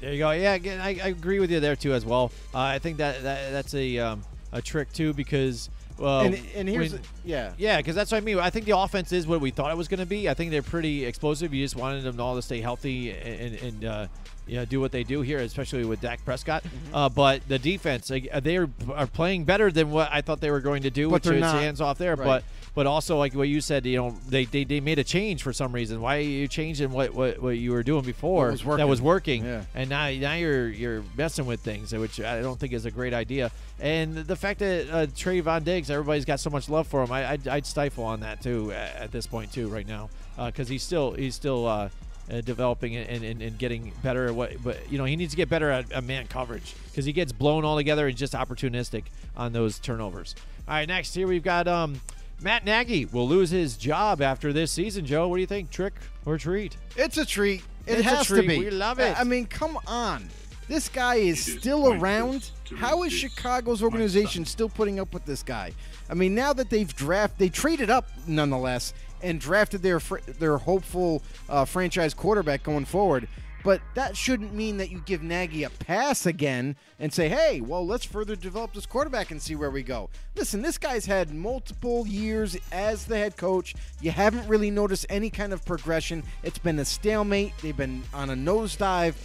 There you go. Yeah, again, I, I agree with you there too as well. Uh, I think that, that that's a um, a trick too because well, and and here's when- yeah. yeah, because that's what I mean. I think the offense is what we thought it was going to be. I think they're pretty explosive. You just wanted them all to stay healthy and, and uh, you know, do what they do here, especially with Dak Prescott. Mm-hmm. Uh, but the defense, they are, are playing better than what I thought they were going to do, But which is not. hands off there. Right. But but also like what you said, you know, they, they, they made a change for some reason. Why are you changing what, what, what you were doing before was that was working, Yeah. and now now you're you're messing with things, which I don't think is a great idea. And the fact that uh, Trevon Diggs, everybody's got so much love for him, I, I'd, I'd stifle on that too at, this point too right now because he's still he's still. Uh, uh, developing and, and, and getting better at what, but you know he needs to get better at, at man coverage because he gets blown all together and just opportunistic on those turnovers. All right, next here we've got um, Matt Nagy will lose his job after this season. Joe, what do you think? Trick or treat? It's a treat. It It's has treat. to be. We love it. I mean, come on. This guy is It is still around. How is Chicago's organization still putting up with this guy? I mean, now that they've drafted, they traded up nonetheless and drafted their fr- their hopeful uh, franchise quarterback going forward. But that shouldn't mean that you give Nagy a pass again and say, "Hey, well, let's further develop this quarterback and see where we go." Listen, this guy's had multiple years as the head coach. You haven't really noticed any kind of progression. It's been a stalemate. They've been on a nosedive,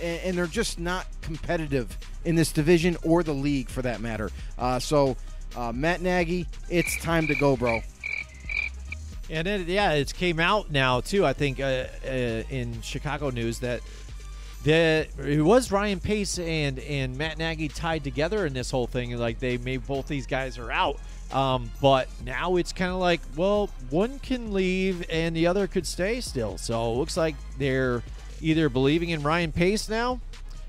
and, they're just not competitive in this division or the league for that matter. Uh, so, uh, Matt Nagy, it's time to go, bro. And it, yeah, it came out now too. I think uh, uh, in Chicago news that the it was Ryan Pace and and Matt Nagy tied together in this whole thing. Like they made both these guys are out. Um, but now it's kind of like, well, one can leave and the other could stay still. So it looks like they're either believing in Ryan Pace now,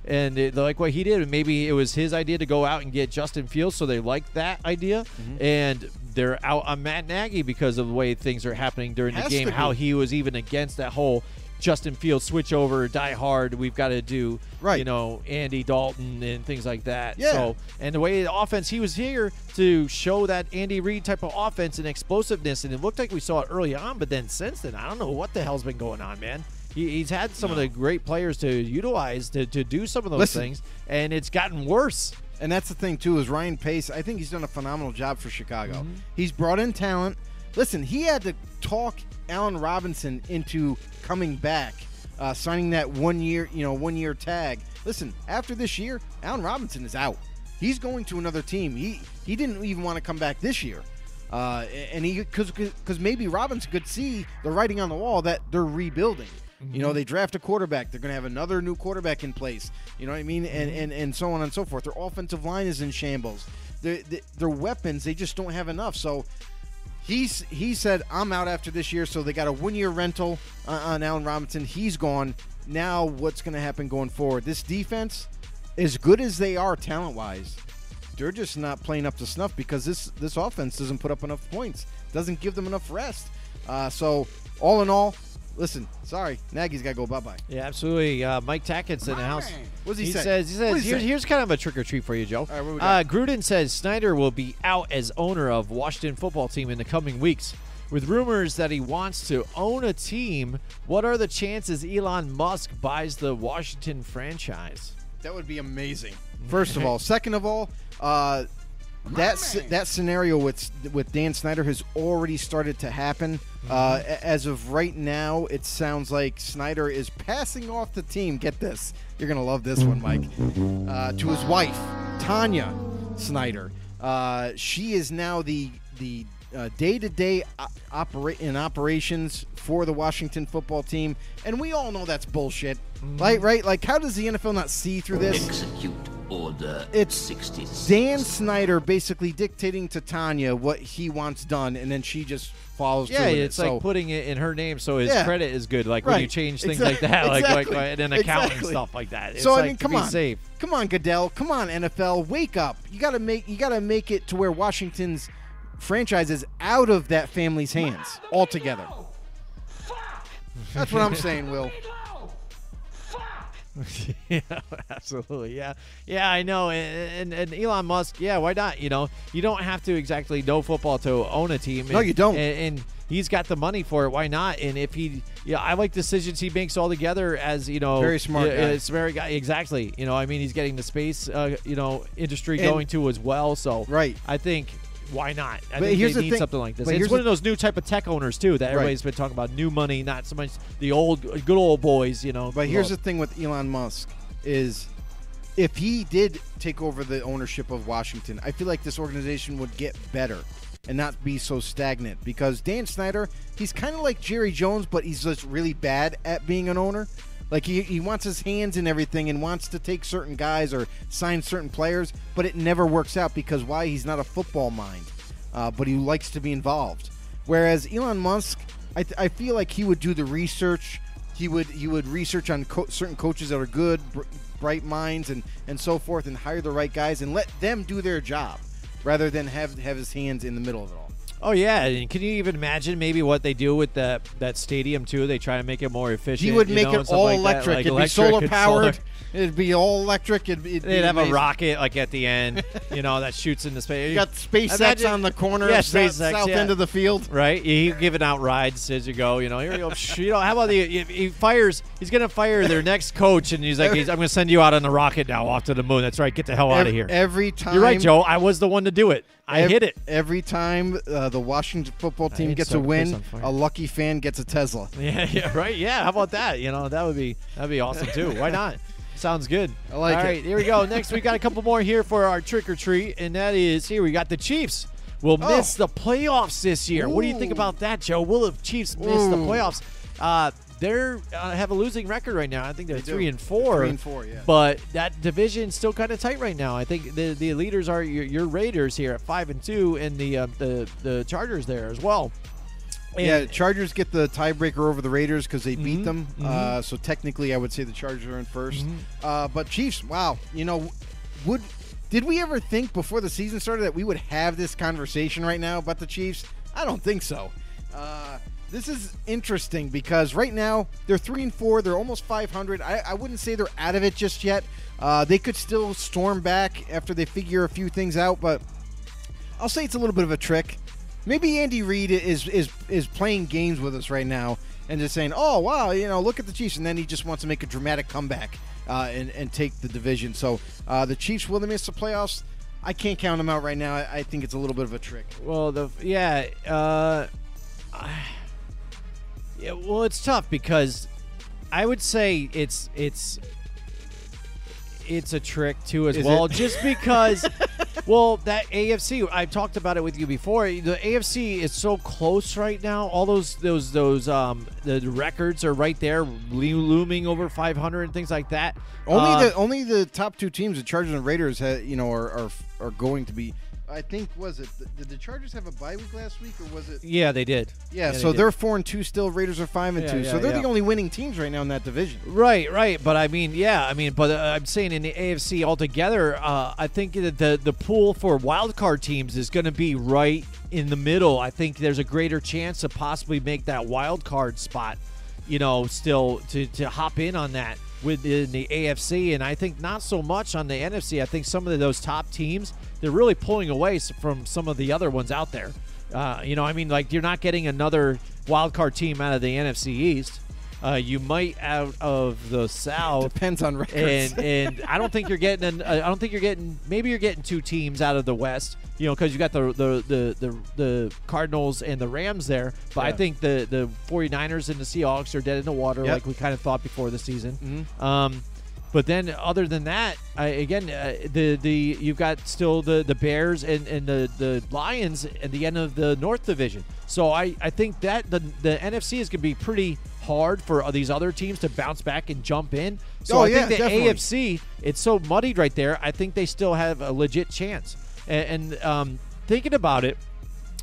and it, like what he did. and Maybe it was his idea to go out and get Justin Fields, so they liked that idea, Mm-hmm. and they're out on Matt Nagy because of the way things are happening during the game. How he was even against that whole Justin Fields switch over, die hard. We've got to do, Right. You know, Andy Dalton and things like that. Yeah. So, and the way the offense, he was here to show that Andy Reid type of offense and explosiveness, and it looked like we saw it early on. But then since then, I don't know what the hell's been going on, man. He's had some of the great players to utilize to, to do some of those Listen. things, and it's gotten worse. And that's the thing too is Ryan Pace. I think he's done a phenomenal job for Chicago. He's brought in talent. Listen, he had to talk Allen Robinson into coming back, uh, signing that one year, you know, one year tag. Listen, after this year, Allen Robinson is out. He's going to another team. He he didn't even want to come back this year. Uh, and he because because maybe Robinson could see the writing on the wall that they're rebuilding. You know, they draft a quarterback. They're going to have another new quarterback in place. You know what I mean? And and, and so on and so forth. Their offensive line is in shambles. Their, their, their weapons, they just don't have enough. So he's he said, I'm out after this year. So they got a one year rental uh, on Allen Robinson. He's gone. Now what's going to happen going forward? This defense, as good as they are talent wise, they're just not playing up to snuff because this this offense doesn't put up enough points, doesn't give them enough rest. Uh, so all in all, listen, sorry, Nagy's got to go bye bye. Yeah, absolutely. Uh, Mike Tackett's in the house. What's he say? says he says he here's, say? here's kind of a trick or treat for you, Joe. right, what we uh. Gruden says Snyder will be out as owner of Washington football team in the coming weeks. With rumors that he wants to own a team, what are the chances Elon Musk buys the Washington franchise? That would be amazing. First of all, second of all, uh, that that scenario with with Dan Snyder has already started to happen. Uh, as of right now, it sounds like Snyder is passing off the team. Get this, you're gonna love this one, Mike. Uh, to his wife, Tanya Snyder. Uh, she is now the the uh, day-to-day o- opera- in operations for the Washington football team, and we all know that's bullshit. Right, right? Like, how does the NFL not see through this? Execute Order uh, It's 66. Dan Snyder basically dictating to Tanya what he wants done, and then she just follows Yeah, through with it's it. like So- putting it in her name so his Yeah. credit is good. Like when you change things Exact- like that, like exactly. like an account Exactly. stuff like that. It's so like I mean, come on, safe. come on, Goodell, come on, NFL, wake up! You gotta make you gotta make it to where Washington's franchise is out of that family's hands altogether. That's what I'm saying, Will. yeah, absolutely. Yeah, yeah, I know. And, and and Elon Musk, yeah, why not? You know, you don't have to exactly know football to own a team. No, and- you don't. And, and he's got the money for it. Why not? And if he, yeah, I like decisions he makes all together as you know, Very smart yeah, guy. It's very guy. Exactly. You know, I mean, he's getting the space, uh, you know, industry going to as well. So Right. I think. Why not? I But think here's they the need thing- something like this. but It's one of those new type of tech owners too that everybody's been talking about. New money, not so much the old good old boys. You know. But here's the thing with Elon Musk is if he did take over the ownership of Washington, I feel like this organization would get better. and not be so stagnant. Because Dan Snyder, he's kind of like Jerry Jones, but he's just really bad at being an owner. Like he, he wants his hands in everything and wants to take certain guys or sign certain players, but it never works out because why? He's not a football mind, uh, but he likes to be involved. Whereas Elon Musk, I, th- I feel like he would do the research. He would he would research on co- certain coaches that are good, br- bright minds, and and so forth, and hire the right guys and let them do their job, rather than have have his hands in the middle of it all. Oh yeah, and can you even imagine maybe what they do with that that stadium too? They try to make it more efficient. He would you make know, it all like electric. like It'd electric be solar powered. solar. It'd be all electric. It'd, it'd They'd have a rocket like at the end, you know, that shoots into space. You got SpaceX Imagine- on the corner yeah, of south, SpaceX, south yeah. end of the field. Right, he giving out rides as you go. You know, here you go. You know, how about the he- he fires? He's gonna fire their next coach, and he's like, he's, "I'm gonna send you out on the rocket now, off to the moon." That's right. Get the hell out of here. Every time. You're right, Joe. I was the one to do it. I ev- hit it. Every time uh, the Washington football team gets a win, a lucky fan gets a Tesla. Yeah, yeah, right. Yeah, how about that? You know, that would be that'd be awesome too. Why not? Sounds good. I like All it. right, here we go. Next, we got a couple more here for our trick or treat, and that is here we got the Chiefs. Will Oh. miss the playoffs this year. What do you think about that, Joe? Will the Chiefs miss the playoffs? Uh, they're uh, have a losing record right now. I think they're They do. three and four. Three and four, yeah. But that division's still kind of tight right now. I think the the leaders are your, your Raiders here at five and two, and the uh, the the Chargers there as well. And- yeah, Chargers get the tiebreaker over the Raiders because they Mm-hmm. beat them. Uh, so technically, I would say the Chargers are in 1st Mm-hmm. Uh, but Chiefs, wow, you know, would did we ever think before the season started that we would have this conversation right now about the Chiefs? I don't think so. This is interesting because right now they're three and four. They're almost 500. I, I wouldn't say they're out of it just yet. Uh, they could still storm back after they figure a few things out, but I'll say it's a little bit of a trick. Maybe Andy Reid is is is playing games with us right now and just saying, "Oh wow, you know, look at the Chiefs," and then he just wants to make a dramatic comeback uh, and and take the division. So uh, the Chiefs will they miss the playoffs? I can't count them out right now. I, I think it's a little bit of a trick. Well, the yeah, uh, yeah. Well, it's tough because I would say it's it's it's a trick too as Is well. it? Just because, well, that AFC I've talked about it with you before. The AFC is so close right now. All those those those um the records are right there, lo- looming over 500 and things like that. Only Um, the only the top two teams, the Chargers and Raiders, ha, you know, are, are are going to be. I think was it did the Chargers have a bye week last week or was it? yeah, they did. Yeah, they so did. they're four and two still. Raiders are five and Yeah, two, yeah, so they're yeah. the only winning teams right now in that division. Right, right. But I mean, yeah, I mean, but uh, I'm saying in the AFC altogether, uh, I think that the the pool for wild card teams is going to be right in the middle. I think there's a greater chance to possibly make that wild card spot. You know, still to to hop in on that within the AFC, and I think not so much on the NFC. I think some of those top teams they're really pulling away from some of the other ones out there. Uh, you know, I mean, like you're not getting another wild card team out of the NFC East. Uh, you might out of the South, Depends on records. and and I don't think you're getting. An, uh, I don't think you're getting. Maybe you're getting two teams out of the West. You know, because you got the, the the the the Cardinals and the Rams there. But I think the the 49ers and the Seahawks are dead in the water, Yep. like we kind of thought before the season. Mhm. Um, but then, other than that, I, again, uh, the the you've got still the the Bears and, and the the Lions at the end of the North Division. So I, I think that the the NFC is going to be pretty hard for these other teams to bounce back and jump in. So Oh, I yeah, think the definitely. AFC it's so muddied right there. I think they still have a legit chance. And, and um, thinking about it,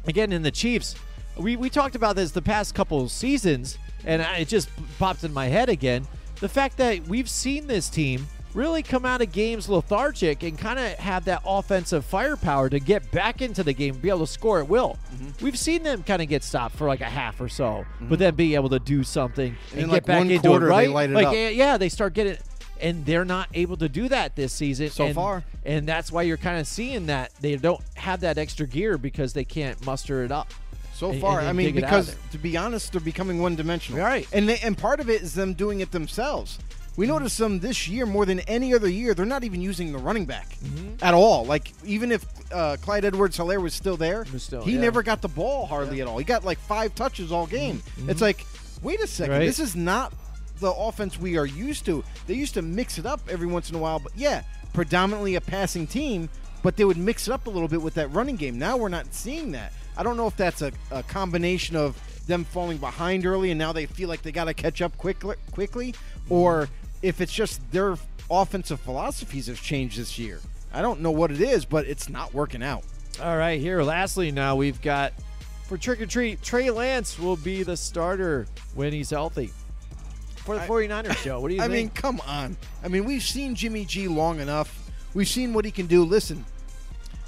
again in the Chiefs, we, we talked about this the past couple of seasons, and I, it just popped in my head again. The fact that we've seen this team really come out of games lethargic and kind of have that offensive firepower to get back into the game, be able to score at will. Mm-hmm. We've seen them kind of get stopped for like a half or so, but then be able to do something and, get like, back one into quarter, it, they right? light it like up. yeah, yeah, they start getting, and they're not able to do that this season So and- far. and that's why you're kind of seeing that they don't have that extra gear because they can't muster it up. So and- far, and I mean, dig it out of because to be honest, they're becoming one-dimensional. Right. and they, and part of it is them doing it themselves. We Mm-hmm. noticed them this year more than any other year. They're not even using the running back Mm-hmm. at all. Like even if uh, Clyde Edwards-Helaire was still there, still- he yeah. never got the ball hardly at all. He got like five touches all game. It's like, wait a second, Mm-hmm. Right. this is not the offense we are used to. They used to mix it up every once in a while, but yeah, predominantly a passing team. But they would mix it up a little bit with that running game. Now we're not seeing that. I don't know if that's a, a combination of them falling behind early and now they feel like they got to catch up quickly, quickly, or if it's just their offensive philosophies have changed this year. I don't know what it is, but it's not working out. All right, here. Lastly, now we've got for trick or treat. Trey Lance will be the starter when he's healthy for the I- 49ers. Joe, what do you I think? mean, come on. I mean, we've seen Jimmy G long enough. We've seen what he can do. Listen,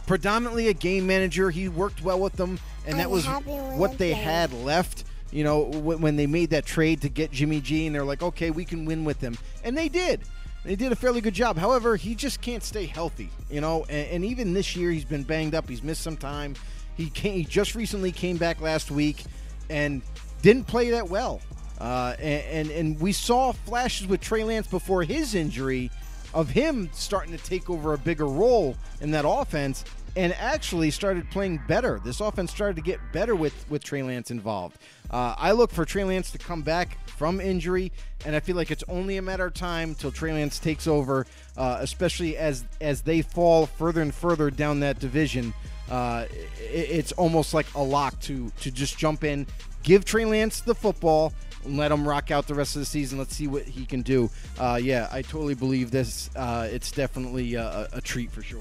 predominantly a game manager. He worked well with them, and that I'm was happy with what they had left. You know, when, when they made that trade to get Jimmy G, and they're like, okay, we can win with him, and they did. They did a fairly good job. However, he just can't stay healthy. You know, and, and even this year, he's been banged up. He's missed some time. He came, he just recently came back last week, and didn't play that well. Uh, and, and and we saw flashes with Trey Lance before his injury of him starting to take over a bigger role in that offense and actually started playing better. This offense started to get better with, with Trey Lance involved. Uh, I look for Trey Lance to come back from injury, and I feel like it's only a matter of time till Trey Lance takes over, uh, especially as as they fall further and further down that division. Uh, it, it's almost like a lock to to just jump in, give Trey Lance the football, and let him rock out the rest of the season. Let's see what he can do. Uh, yeah, I totally believe this. Uh, it's definitely a, a- treat for sure.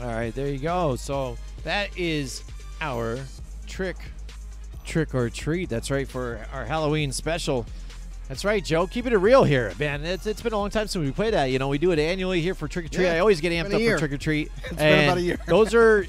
All right, there you go. So that is our trick, trick or treat. That's right for our Halloween special. That's right, Joe. Keep it real here, man. It's, it's been a long time since we played that. You know, we do it annually here for trick or treat. Yeah, I always get amped up year. for trick or treat. It's been about a year. those are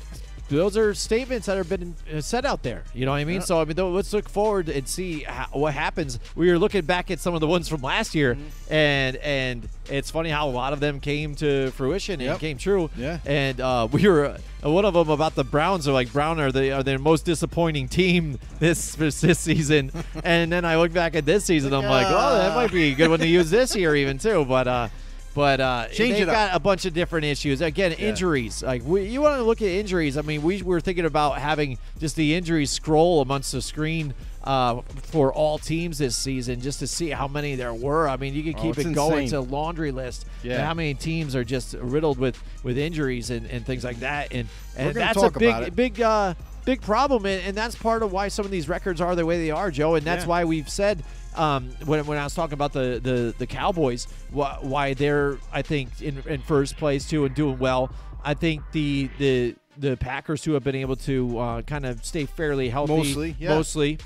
those are statements that have been uh, said out there. You know what I mean? So I mean, let's look forward and see how, what happens. We were looking back at some of the ones from last year, Mm-hmm. and and it's funny how a lot of them came to fruition and came true. Yeah. And uh, we were uh, one of them about the Browns are like Brown are the are their most disappointing team this this season. and then I look back at this season, I'm like, oh, that might be a good one to use this year even too. But uh, but uh, Change they've got a bunch of different issues. Again, injuries. Like we, you want to look at injuries. I mean, we were thinking about having just the injuries scroll amongst the screen. Uh, for all teams this season, just to see how many there were. I mean, you could Oh, keep it's it going. insane. A laundry list. Yeah. How many teams are just riddled with with injuries and, and things like that? And and that's a big big uh, big problem, and, and that's part of why some of these records are the way they are, Joe. And that's Yeah. why we've said um, when, when I was talking about the the, the Cowboys, wh- why they're I think in, in first place too and doing well. I think the the the Packers who have been able to uh, kind of stay fairly healthy, Mostly, yeah. mostly.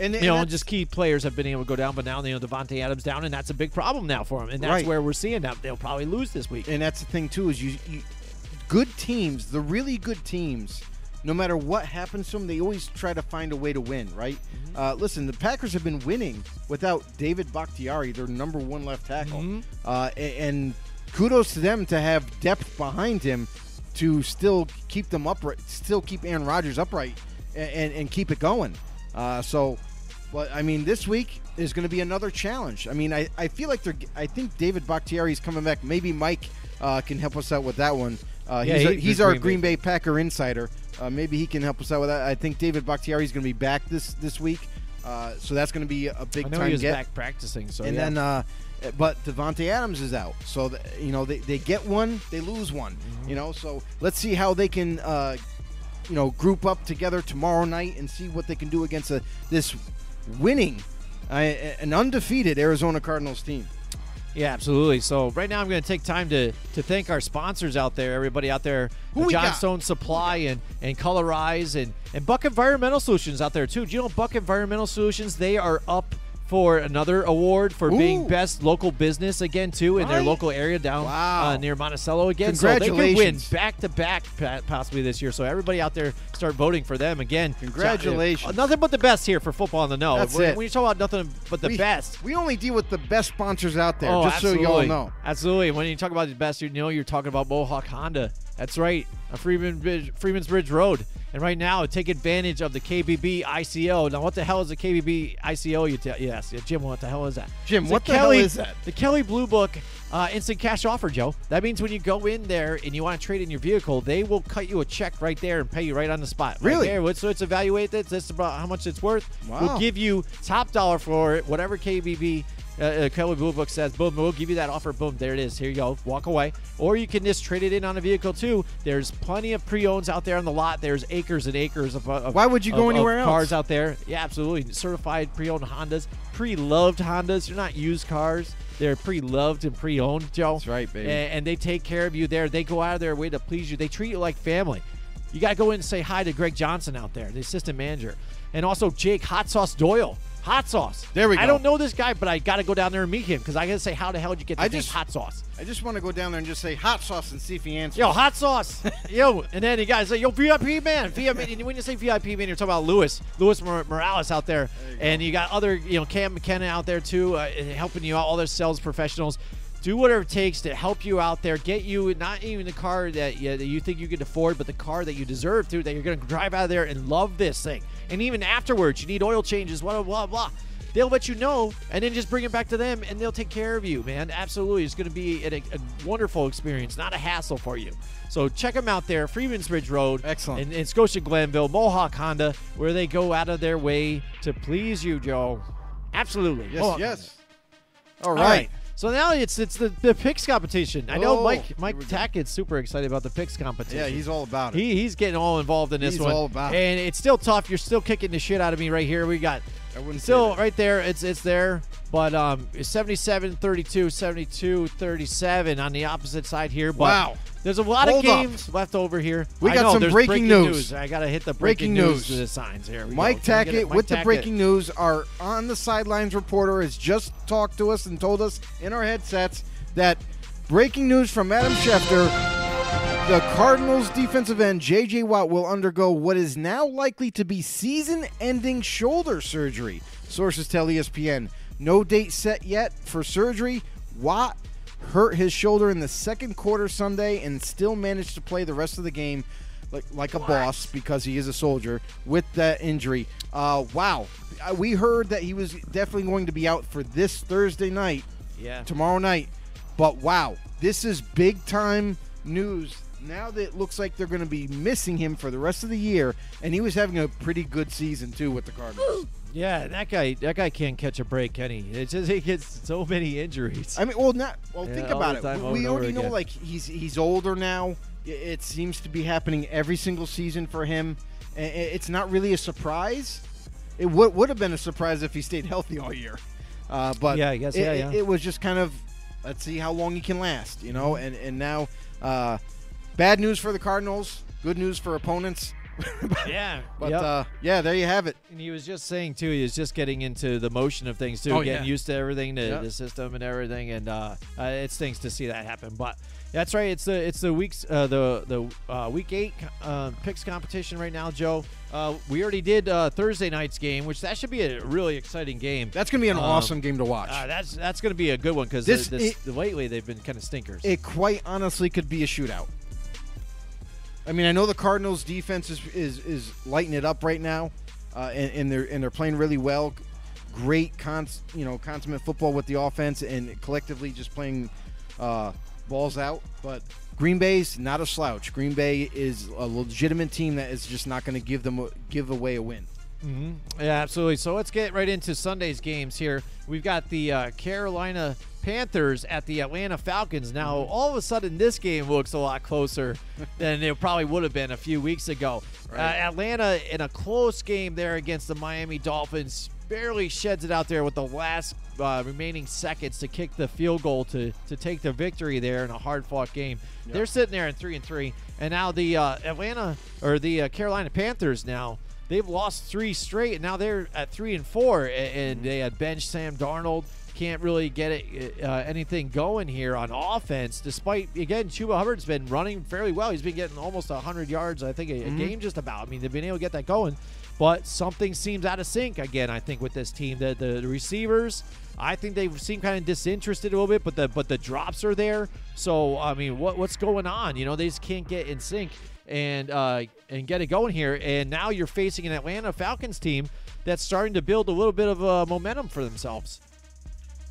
And, You know, and just key players have been able to go down, but now you know Davante Adams down, and that's a big problem now for him. And that's Right. where we're seeing that they'll probably lose this week. and that's the thing too is you, you good teams the really good teams no matter what happens to them they always try to find a way to win right Mm-hmm. uh, listen the packers have been winning without david bakhtiari their number one left tackle Mm-hmm. uh, and kudos to them to have depth behind him to still keep them upright still keep aaron rodgers upright and, and, keep it going uh, so but I mean, this week is going to be another challenge. I mean, I, I feel like they're. I think David Bakhtiari is coming back. Maybe Mike uh, can help us out with that one. Uh, Yeah, he's, he- our, he's our Green Green Bay Packer insider. Uh, maybe he can help us out with that. I think David Bakhtiari is going to be back this this week, uh, so that's going to be a big I know time he was get. back practicing, so and yeah. then, uh, but Davante Adams is out, so th- you know they, they get one, they lose one. Mm-hmm. You know, so let's see how they can. Uh, you know, group up together tomorrow night and see what they can do against a, this winning, uh, an undefeated Arizona Cardinals team. Yeah, absolutely. So right now, I'm going to take time to to thank our sponsors out there, everybody out there, Who got? Supply and and Colorize and and Buck Environmental Solutions out there too. Do you know Buck Environmental Solutions? They are up for another award for being best local business again too in their local area down Wow. uh, near Monticello again. So they could win back to back possibly this year. So everybody out there start voting for them again. Congratulations. nothing but the best here for football in the know. That's when, it. when you talk about nothing but the we, best. We only deal with the best sponsors out there, Oh, just absolutely. so you all know. Absolutely. When you talk about the best, you know you're talking about Mohawk Honda. That's right, on Freeman Bridge, Freeman's Bridge Road. And right now, take advantage of the KBB ICO. Now, what the hell is the KBB ICO? You tell yes, yeah, Jim. What the hell is that? Jim, It's what a the hell Kelly- is that? The Kelley Blue Book uh, instant cash offer, Joe. That means when you go in there and you want to trade in your vehicle, they will cut you a check right there and pay you right on the spot. Right Really? there. So it's evaluated. That's about how much it's worth. Wow. We'll give you top dollar for it, whatever KBB uh, uh, Kelley Blue Book says, boom, we'll give you that offer. Boom, there it is. Here you go. Walk away. Or you can just trade it in on a vehicle too. There's plenty of pre-owns out there on the lot. There's acres and acres of, of Why would you go of- of anywhere else? Cars out there. Yeah, absolutely. Certified pre-owned Hondas, pre-loved Hondas. They're not used cars. They're pre-loved and pre-owned, Joe. That's right, baby. And, and they take care of you there. They go out of their way to please you. They treat you like family. You got to go in and say hi to Greg Johnson out there, the assistant manager, and also Jake Hot Sauce Doyle. Hot Sauce. There we go. I don't know this guy, but I got to go down there and meet him because I got to say, how the hell did you get this I name just- Hot Sauce? I just want to go down there and just say hot sauce and see if he answers. Yo, hot sauce. yo, and then you guys say, yo, VIP man. VIP. And when you say VIP man, you're talking about Lewis, Lewis Mor- Morales out there. and you got other, you know, Cam McKenna out there too, uh, helping you out, all their sales professionals. Do whatever it takes to help you out there, get you not even the car that you, that you think you could afford, but the car that you deserve to, that you're going to drive out of there and love this thing. And even afterwards, you need oil changes, blah, blah, blah, blah. They'll let you know and then just bring it back to them and they'll take care of you, man. Absolutely. It's going to be a, a wonderful experience, not a hassle for you. So check them out there, Freeman's Bridge Road. Excellent. In, in Scotia Glenville, Mohawk Honda, where they go out of their way to please you, Joe. Absolutely. Yes, Mohawk yes. All All right. right. So now it's it's the, the picks competition. I know Oh, Mike Mike. Tackett's super excited about the picks competition. Yeah, he's all about it. He, he's getting all involved in this He's one. all about it. and it's still tough. You're still kicking the shit out of me right here. We got I wouldn't still right there. It's it's there, but um, 77 32, 72 37 on the opposite side here. But Wow. There's a lot Hold of up. games left over here. We I got know, some there's breaking news. I got to hit the breaking, Breaking news. news. the signs here. Mike go. Can I get it? Tackett Mike with the breaking news. Our on the sidelines reporter has just talked to us and told us in our headsets that breaking news from Adam Schefter. The Cardinals defensive end J.J. Watt will undergo what is now likely to be season-ending shoulder surgery. Sources tell ESPN. No date set yet for surgery. Watt hurt his shoulder in the second quarter Sunday and still managed to play the rest of the game like like a boss because he is a soldier with that injury. Uh, wow, Uh, we heard that he was definitely going to be out for this Thursday night, Yeah. tomorrow night. But wow, this is big time news. Now that it looks like they're going to be missing him for the rest of the year, and he was having a pretty good season too with the Cardinals. Yeah, that guy that guy can't catch a break, can he? It's just he gets so many injuries. I mean, well, not well. Yeah, think about it. We- already know, again. like he's he's older now. It seems to be happening every single season for him. It's not really a surprise. It would would have been a surprise if he stayed healthy all year. Uh, but Yeah, I guess, it, yeah, it- yeah. It was just kind of let's see how long he can last, you know. And and now, uh, bad news for the Cardinals. Good news for opponents. yeah, But Yep. uh, yeah, there you have it. And he was just saying too, he was just getting into the motion of things too, Oh, getting yeah. used to everything, the, Yeah. the system and everything, and uh, uh, it stinks to see that happen. But that's right, it's the it's the weeks uh, the the uh, week eight uh, picks competition right now, Joe. Uh, we already did uh, Thursday night's game, which that should be a really exciting game. That's gonna be an Um, awesome game to watch. Uh, that's that's going to be a good one because This- this, it- the lately they've been kind of stinkers. it quite honestly could be a shootout. I mean, I know the Cardinals' defense is is, is lighting it up right now, uh, and, and they're and they're playing really well. Great, cons, you know, consummate football with the offense, and collectively just playing uh, balls out. But Green Bay's not a slouch. Green Bay is a legitimate team that is just not going to give them give away a win. Yeah, absolutely. So let's get right into Sunday's games here. We've got the uh, Carolina Panthers at the Atlanta Falcons. Now, all of a sudden, this game looks a lot closer than it probably would have been a few weeks ago. Uh, Atlanta in a close game there against the Miami Dolphins barely sheds it out there with the last uh, remaining seconds to kick the field goal to to take the victory there in a hard fought game. They're sitting there in three and three, and now the uh, Atlanta or the uh, Carolina Panthers now they've lost three straight, and now they're at three and four, and mm-hmm. they had bench Sam Darnold. Can't really get it, uh, uh, anything going here on offense, despite again Chuba Hubbard's been running fairly well. He's been getting almost hundred yards, I think, a, a mm-hmm. game just about. I mean, they've been able to get that going, but something seems out of sync again. I think with this team, the the, the receivers. I think they seem kind of disinterested a little bit, but the but the drops are there. So I mean, what what's going on? You know, they just can't get in sync and uh, and get it going here. And now you're facing an Atlanta Falcons team that's starting to build a little bit of uh, momentum for themselves.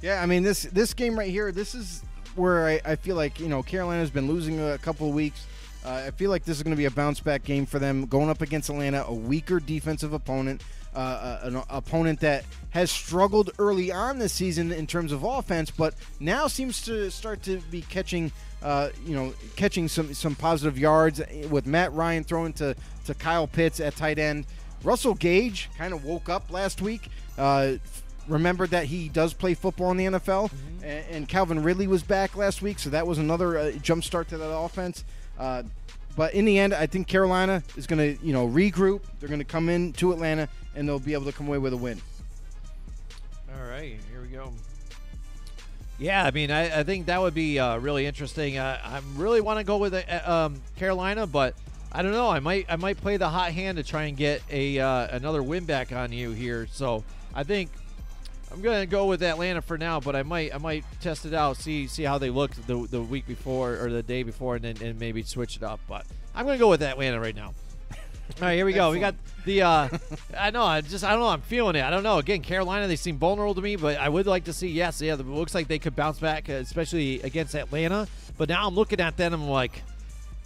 Yeah, I mean this this game right here. This is where I, I feel like you know Carolina's been losing a couple of weeks. Uh, I feel like this is going to be a bounce back game for them going up against Atlanta, a weaker defensive opponent. Uh, an opponent that has struggled early on this season in terms of offense, but now seems to start to be catching, uh, you know, catching some some positive yards with Matt Ryan throwing to to Kyle Pitts at tight end. Russell Gage kind of woke up last week. Uh, remembered that he does play football in the NFL, Mm-hmm. and, and Calvin Ridley was back last week, so that was another uh, jump start to that offense. Uh, but in the end, I think Carolina is going to, you know, regroup. They're going to come in to Atlanta, and they'll be able to come away with a win. All right, here we go. Yeah, I mean, I, I think that would be uh, really interesting. Uh, I really want to go with uh, um, Carolina, but I don't know. I might I might play the hot hand to try and get a uh, another win back on you here. So I think I'm gonna go with Atlanta for now, but I might I might test it out, see see how they look the the week before or the day before, and then and maybe switch it up. But I'm gonna go with Atlanta right now. All right, here we go. We got the. Uh, I know. I just. I don't know. I'm feeling it. I don't know. Again, Carolina. They seem vulnerable to me, but I would like to see. Yes, yeah. It looks like they could bounce back, uh, especially against Atlanta. But now I'm looking at them. I'm like,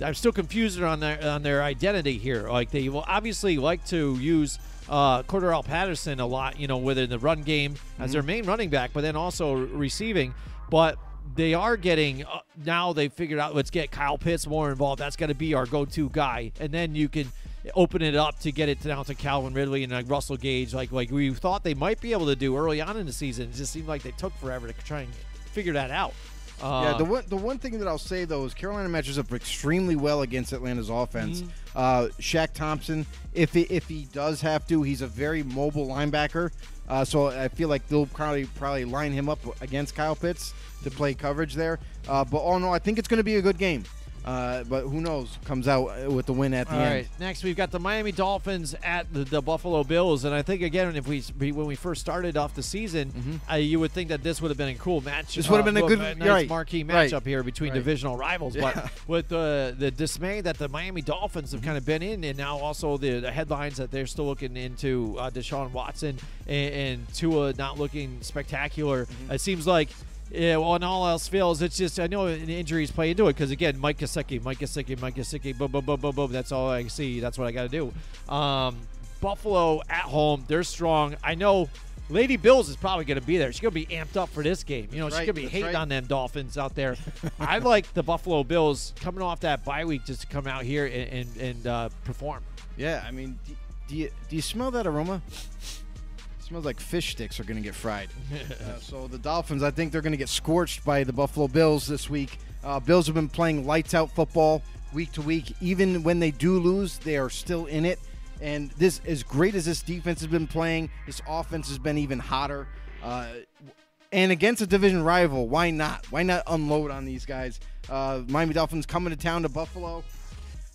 I'm still confused on their on their identity here. Like they will obviously like to use uh, Cordell Patterson a lot, you know, within the run game as their main running back, but then also receiving. But they are getting uh, now. They figured out let's get Kyle Pitts more involved. That's got to be our go-to guy, and then you can open it up to get it down to Calvin Ridley and like Russell Gage, like like we thought they might be able to do early on in the season. It just seemed like they took forever to try and figure that out. Uh, yeah, the one the one thing that I'll say though is Carolina matches up extremely well against Atlanta's offense. Mm-hmm. Uh, Shaq Thompson, if he, if he does have to, he's a very mobile linebacker. Uh, so I feel like they'll probably probably line him up against Kyle Pitts to play coverage there. Uh, but all in all, I think it's going to be a good game. Uh, but who knows? Comes out uh, with the win at the All end. right. Next, we've got the Miami Dolphins at the, the Buffalo Bills, and I think again, if we when we first started off the season, uh, you would think that this would have been a cool match. Mm-hmm. This would have been a uh, good- nice right, marquee right, matchup here between right. divisional rivals. Yeah. But with the the dismay that the Miami Dolphins Mm-hmm. have kind of been in, and now also the, the headlines that they're still looking into uh, Deshaun Watson and, and Tua not looking spectacular, Mm-hmm. it seems like. Yeah, well, when all else fails, it's just I know injuries play into it because again, Mike Gesicki, Mike Gesicki, Mike Gesicki, boom, boom, boom, boom, boom. That's all I see. That's what I got to do. Um, Buffalo at home, they're strong. I know Lady Bills is probably going to be there. She's going to be amped up for this game. You know, That's she's right, going to be hating right. on them Dolphins out there. I like the Buffalo Bills coming off that bye week just to come out here and and, and uh, perform. Yeah, I mean, do, do you do you smell that aroma? Smells like fish sticks are going to get fried. uh, so the Dolphins, I think they're going to get scorched by the Buffalo Bills this week. Uh, Bills have been playing lights out football week to week. Even when they do lose, they are still in it. And this, as great as this defense has been playing, this offense has been even hotter. Uh, and against a division rival, why not? Why not unload on these guys? Uh, Miami Dolphins coming to town to Buffalo.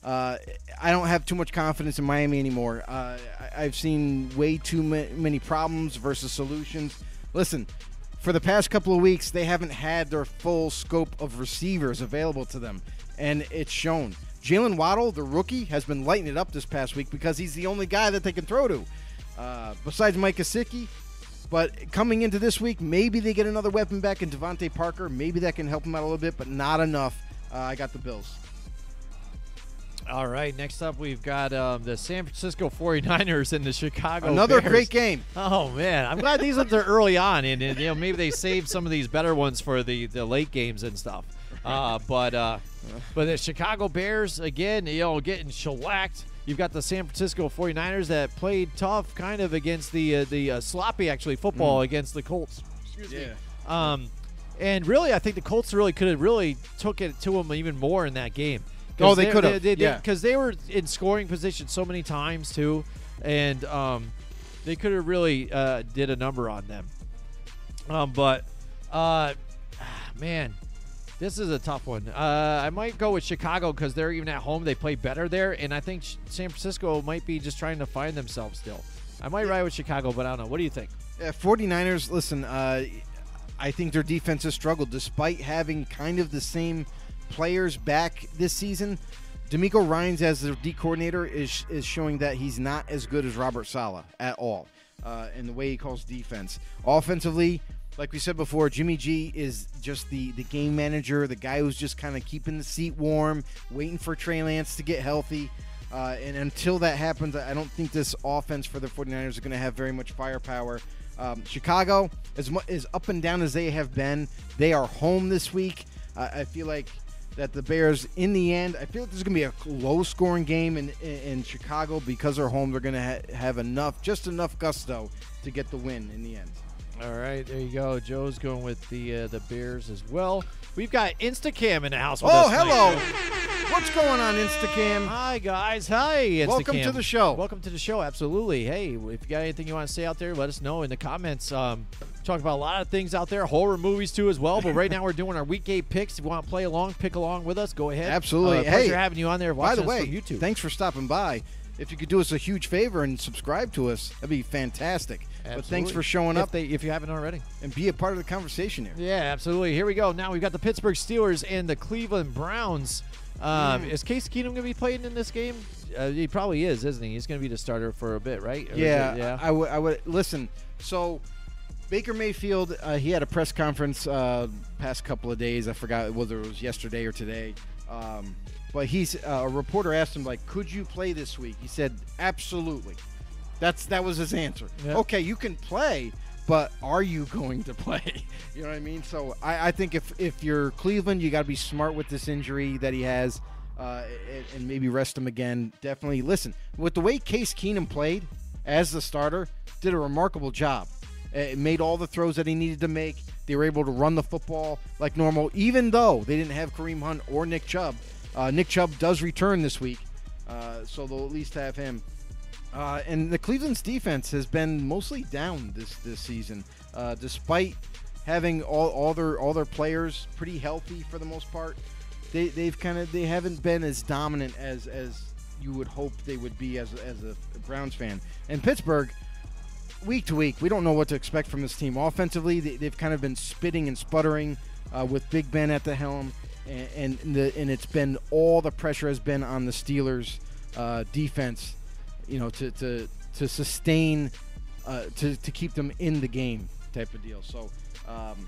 Uh, I don't have too much confidence in Miami anymore. Uh, I, I've seen way too ma- many problems versus solutions. Listen, for the past couple of weeks, they haven't had their full scope of receivers available to them, and it's shown. Jaylen Waddle, the rookie, has been lighting it up this past week because he's the only guy that they can throw to, uh, besides Mike Gesicki. But coming into this week, maybe they get another weapon back in DeVante Parker. Maybe that can help them out a little bit, but not enough. Uh, I got the Bills. All right, next up we've got um, the San Francisco 49ers and the Chicago Another Bears. great game. Oh man, I'm glad these ones are early on, and, and you know maybe they saved some of these better ones for the, the late games and stuff. Uh, but uh, but the Chicago Bears again, you know, getting shellacked. You've got the San Francisco 49ers that played tough, kind of against the uh, the uh, sloppy actually football against the Colts. Excuse me. Um, and really, I think the Colts really could have really took it to them even more in that game. Oh, they could have, yeah. because they were in scoring position so many times too, and um, they could have really uh, did a number on them. Um, but uh, man, this is a tough one. Uh, I might go with Chicago because they're even at home. They play better there, and I think San Francisco might be just trying to find themselves still. I might ride with Chicago, but I don't know. What do you think? Yeah, 49ers, listen, uh, I think their defense has struggled despite having kind of the same players back this season. DeMeco Ryans as their D coordinator is is showing that he's not as good as Robert Saleh at all uh, in the way he calls defense. Offensively, like we said before, Jimmy G is just the the game manager, the guy who's just kind of keeping the seat warm, waiting for Trey Lance to get healthy. Uh, and until that happens, I don't think this offense for the 49ers is going to have very much firepower. Um, Chicago, as mu- as up and down as they have been, they are home this week. Uh, I feel like that the Bears, in the end, I feel like there's going to be a low-scoring game in, in, in Chicago because they're home. They're going to ha- have enough, just enough gusto to get the win in the end. All right, there you go. Joe's going with the uh, the Bears as well. We've got Instacam in the house. With Oh, us tonight. hello! What's going on, Instacam? Hi guys, hi. Instacam. Welcome to the show. Welcome to the show. Absolutely. Hey, if you got anything you want to say out there, let us know in the comments. Um, talk about a lot of things out there, horror movies too as well. But right now we're doing our week eight picks. If you want to play along, pick along with us, go ahead. Absolutely. Uh, pleasure Hey, having you on there. By the way, YouTube. thanks for stopping by. If you could do us a huge favor and subscribe to us, that'd be fantastic. But thanks for showing if up They, if you haven't already. and be a part of the conversation here. Yeah, absolutely. Here we go. Now we've got the Pittsburgh Steelers and the Cleveland Browns. Um, Mm. Is Case Keenum going to be playing in this game? Uh, he probably is, isn't he? He's going to be the starter for a bit, right? Or Yeah, it- yeah. I would. I would listen. So, Baker Mayfield, uh, he had a press conference uh, past couple of days. I forgot whether it was yesterday or today. Um, but he's uh, a reporter asked him like, "Could you play this week?" He said, "Absolutely." That's that was his answer. Yeah. Okay, you can play, but are you going to play? you know what I mean? So I, I think if if you're Cleveland, you got to be smart with this injury that he has, uh, and, and maybe rest him again. Definitely listen with the way Case Keenum played as the starter, did a remarkable job. Uh, made all the throws that he needed to make. They were able to run the football like normal, even though they didn't have Kareem Hunt or Nick Chubb. Uh, Nick Chubb does return this week, uh, so they'll at least have him. Uh, and the Cleveland's defense has been mostly down this this season, uh, despite having all, all their all their players pretty healthy for the most part. They they've kind of they haven't been as dominant as as you would hope they would be as as a Browns fan. And Pittsburgh, week to week, we don't know what to expect from this team. Offensively, they, they've kind of been spitting and sputtering uh, with Big Ben at the helm, and and, the, and it's been all the pressure has been on the Steelers' uh, defense, you know, to to to sustain, uh, to to keep them in the game type of deal. So. Um,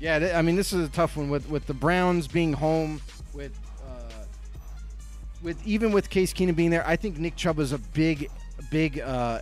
yeah, th- I mean this is a tough one with with the Browns being home, with uh, with even with Case Keenum being there. I think Nick Chubb is a big, big uh,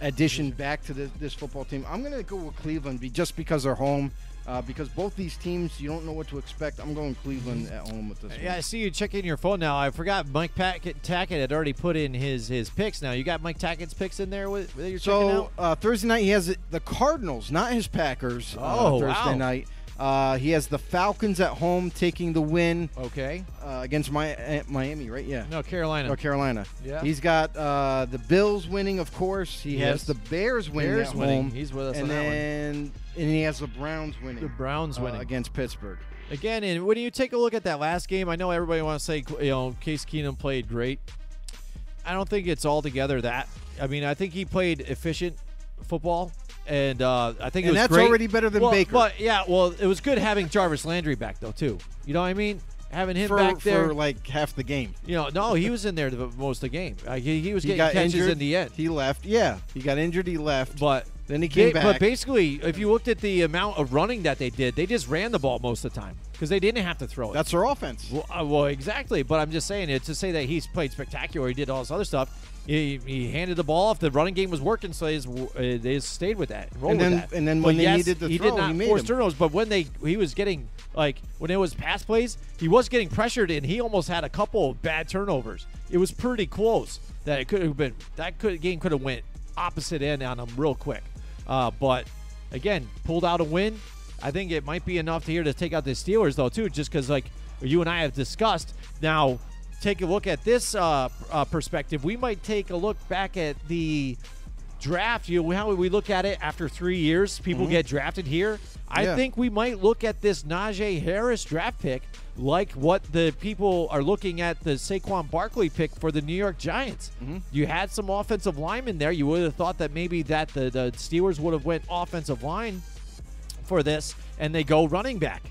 addition back to this, this football team. I'm gonna go with Cleveland be, just because they're home. Uh, because both these teams, you don't know what to expect. I'm going Cleveland at home with this. Yeah, I see you checking your phone now. I forgot Mike Packett, Tackett had already put in his his picks. Now you got Mike Tackett's picks in there with that you're checking So out. uh, Thursday night he has the Cardinals, not his Packers. Oh, uh, Thursday wow. night. Uh, he has the Falcons at home taking the win Okay, uh, against my, uh, Miami, right? Yeah. no Carolina. North Carolina. Yeah. He's got uh, the Bills winning, of course. He Yes. has the Bears winning Bears at winning. home. He's with us and on that one. then and he has the Browns winning. The Browns uh, winning. against Pittsburgh. Again, and when you take a look at that last game, I know everybody wants to say, you know, Case Keenum played great. I don't think it's altogether that. I mean, I think he played efficient football, and uh, I think it was that's great. already better than Well, Baker. But yeah, well, it was good having Jarvis Landry back though too. You know what I mean? Having him for, back there. for like half the game. you know, no, he was in there the most of the game. Uh, he, he was He getting catches injured in the end. He left. Yeah, he got injured. He left. But then he came Ba- back. But basically, if you looked at the amount of running that they did, they just ran the ball most of the time because they didn't have to throw it. that's their offense. Well, uh, well, exactly. But I'm just saying it to say that he's played spectacular. He did all this other stuff. He, he handed the ball off. The running game was working, so they just, uh, they just stayed with that. And with then- that. and then But when they yes, needed to he throw, did not he made force them. turnovers. But when they he was getting like when it was pass plays, he was getting pressured, and he almost had a couple of bad turnovers. It was pretty close that it could have been that could game could have went opposite end on him real quick. Uh, but again, pulled out a win. I think it might be enough to here to take out the Steelers though too, just because like you and I have discussed. Now, take a look at this uh, uh, perspective. We might take a look back at the draft. You know how we look at it after three years, people get drafted here. I Yeah. think we might look at this Najee Harris draft pick like what the people are looking at the Saquon Barkley pick for the New York Giants. You had some offensive linemen there. You would have thought that maybe that the, the Steelers would have went offensive line for this, and they go running back.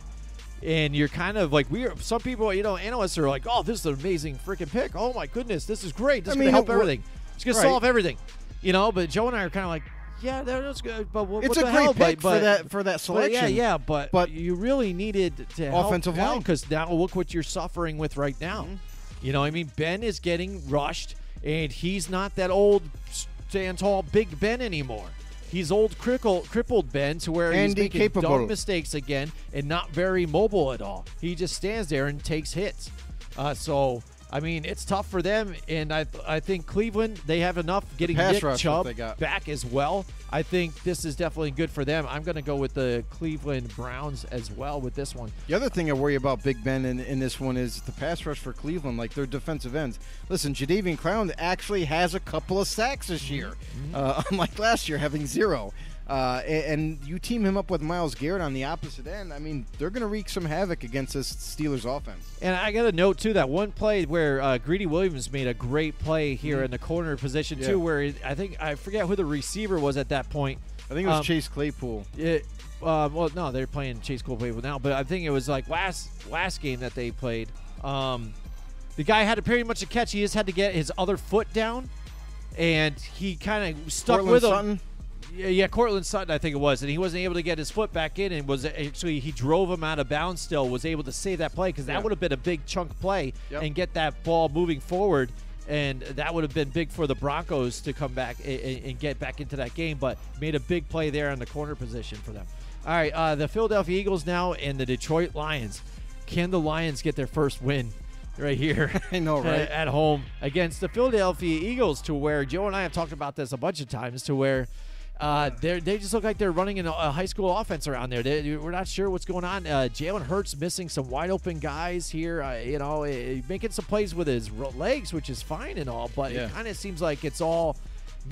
And you're kind of like we are. Some people, you know, analysts are like, "Oh, this is an amazing freaking pick. Oh my goodness, this is great. This I is mean, gonna help everything. It's gonna right. solve everything." You know, but Joe and I are kind of like, "Yeah, that was good, but what, It's what a the great hell? pick but, for that for that selection. yeah, yeah, but But- you really needed to help Offensive line. because now look what you're suffering with right now. Mm-hmm. You know, I mean, Ben is getting rushed, and he's not that old, stand tall, big Ben anymore. He's old, crippled, crippled Ben to where he's making incapable. dumb mistakes again and not very mobile at all. He just stands there and takes hits. Uh, so, I mean, it's tough for them, and I I think Cleveland they have enough getting Nick Chubb back as well. I think this is definitely good for them. I'm going to go with the Cleveland Browns as well with this one. The other thing I worry about Big Ben in, in this one is the pass rush for Cleveland, like their defensive ends. Listen, Jadeveon Clowney actually has a couple of sacks this year, uh, unlike last year having zero. Uh, a- and you team him up with Myles Garrett on the opposite end. I mean, they're going to wreak some havoc against this Steelers offense. And I got to note too that one play where uh, Greedy Williams made a great play here in the corner position Yeah. too, where it, I think I forget who the receiver was at that point. I think it was Um, Chase Claypool. It, uh, well, no, they're playing Chase Claypool now, but I think it was like last last game that they played. Um, the guy had to pretty much a catch. He just had to get his other foot down, and he kind of stuck Courtland with him. Sutton. Yeah, Courtland Sutton, I think it was, and he wasn't able to get his foot back in, and was actually he drove him out of bounds. Still, was able to save that play because that Yeah. would have been a big chunk play Yep. and get that ball moving forward, and that would have been big for the Broncos to come back and, and get back into that game. But made a big play there in the corner position for them. All right, uh, the Philadelphia Eagles now and the Detroit Lions. Can the Lions get their first win? Right here, I know, right? at- at home against the Philadelphia Eagles, to where Joe and I have talked about this a bunch of times, to where uh, they they just look like they're running in a, a high school offense around there. They, we're not sure what's going on. Uh, Jalen Hurts missing some wide open guys here. Uh, you know, eh, making some plays with his legs, which is fine and all, but Yeah. it kind of seems like it's all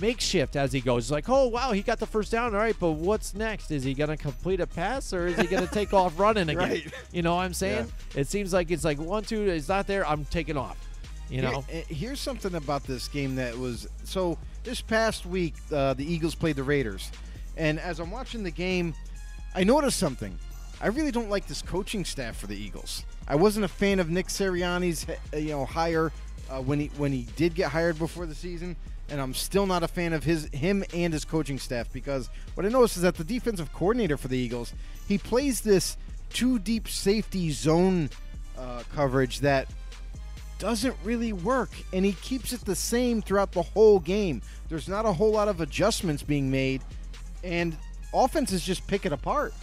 makeshift as he goes. It's like, oh wow, he got the first down, all right, but what's next? Is he gonna complete a pass or is he gonna take off running again? Right. You know what I'm saying? It seems like it's like one, two, it's not there. I'm taking off. You know. Here- eh, here's something about this game that was so. This past week, uh, the Eagles played the Raiders, and as I'm watching the game, I noticed something. I really don't like this coaching staff for the Eagles. I wasn't a fan of Nick Sirianni's, eh, you know, hire uh, when he when he did get hired before the season, and I'm still not a fan of his him and his coaching staff because what I noticed is that the defensive coordinator for the Eagles he plays this two deep safety zone uh, coverage that doesn't really work and he keeps it the same throughout the whole game. There's not a whole lot of adjustments being made and offenses just pick it apart.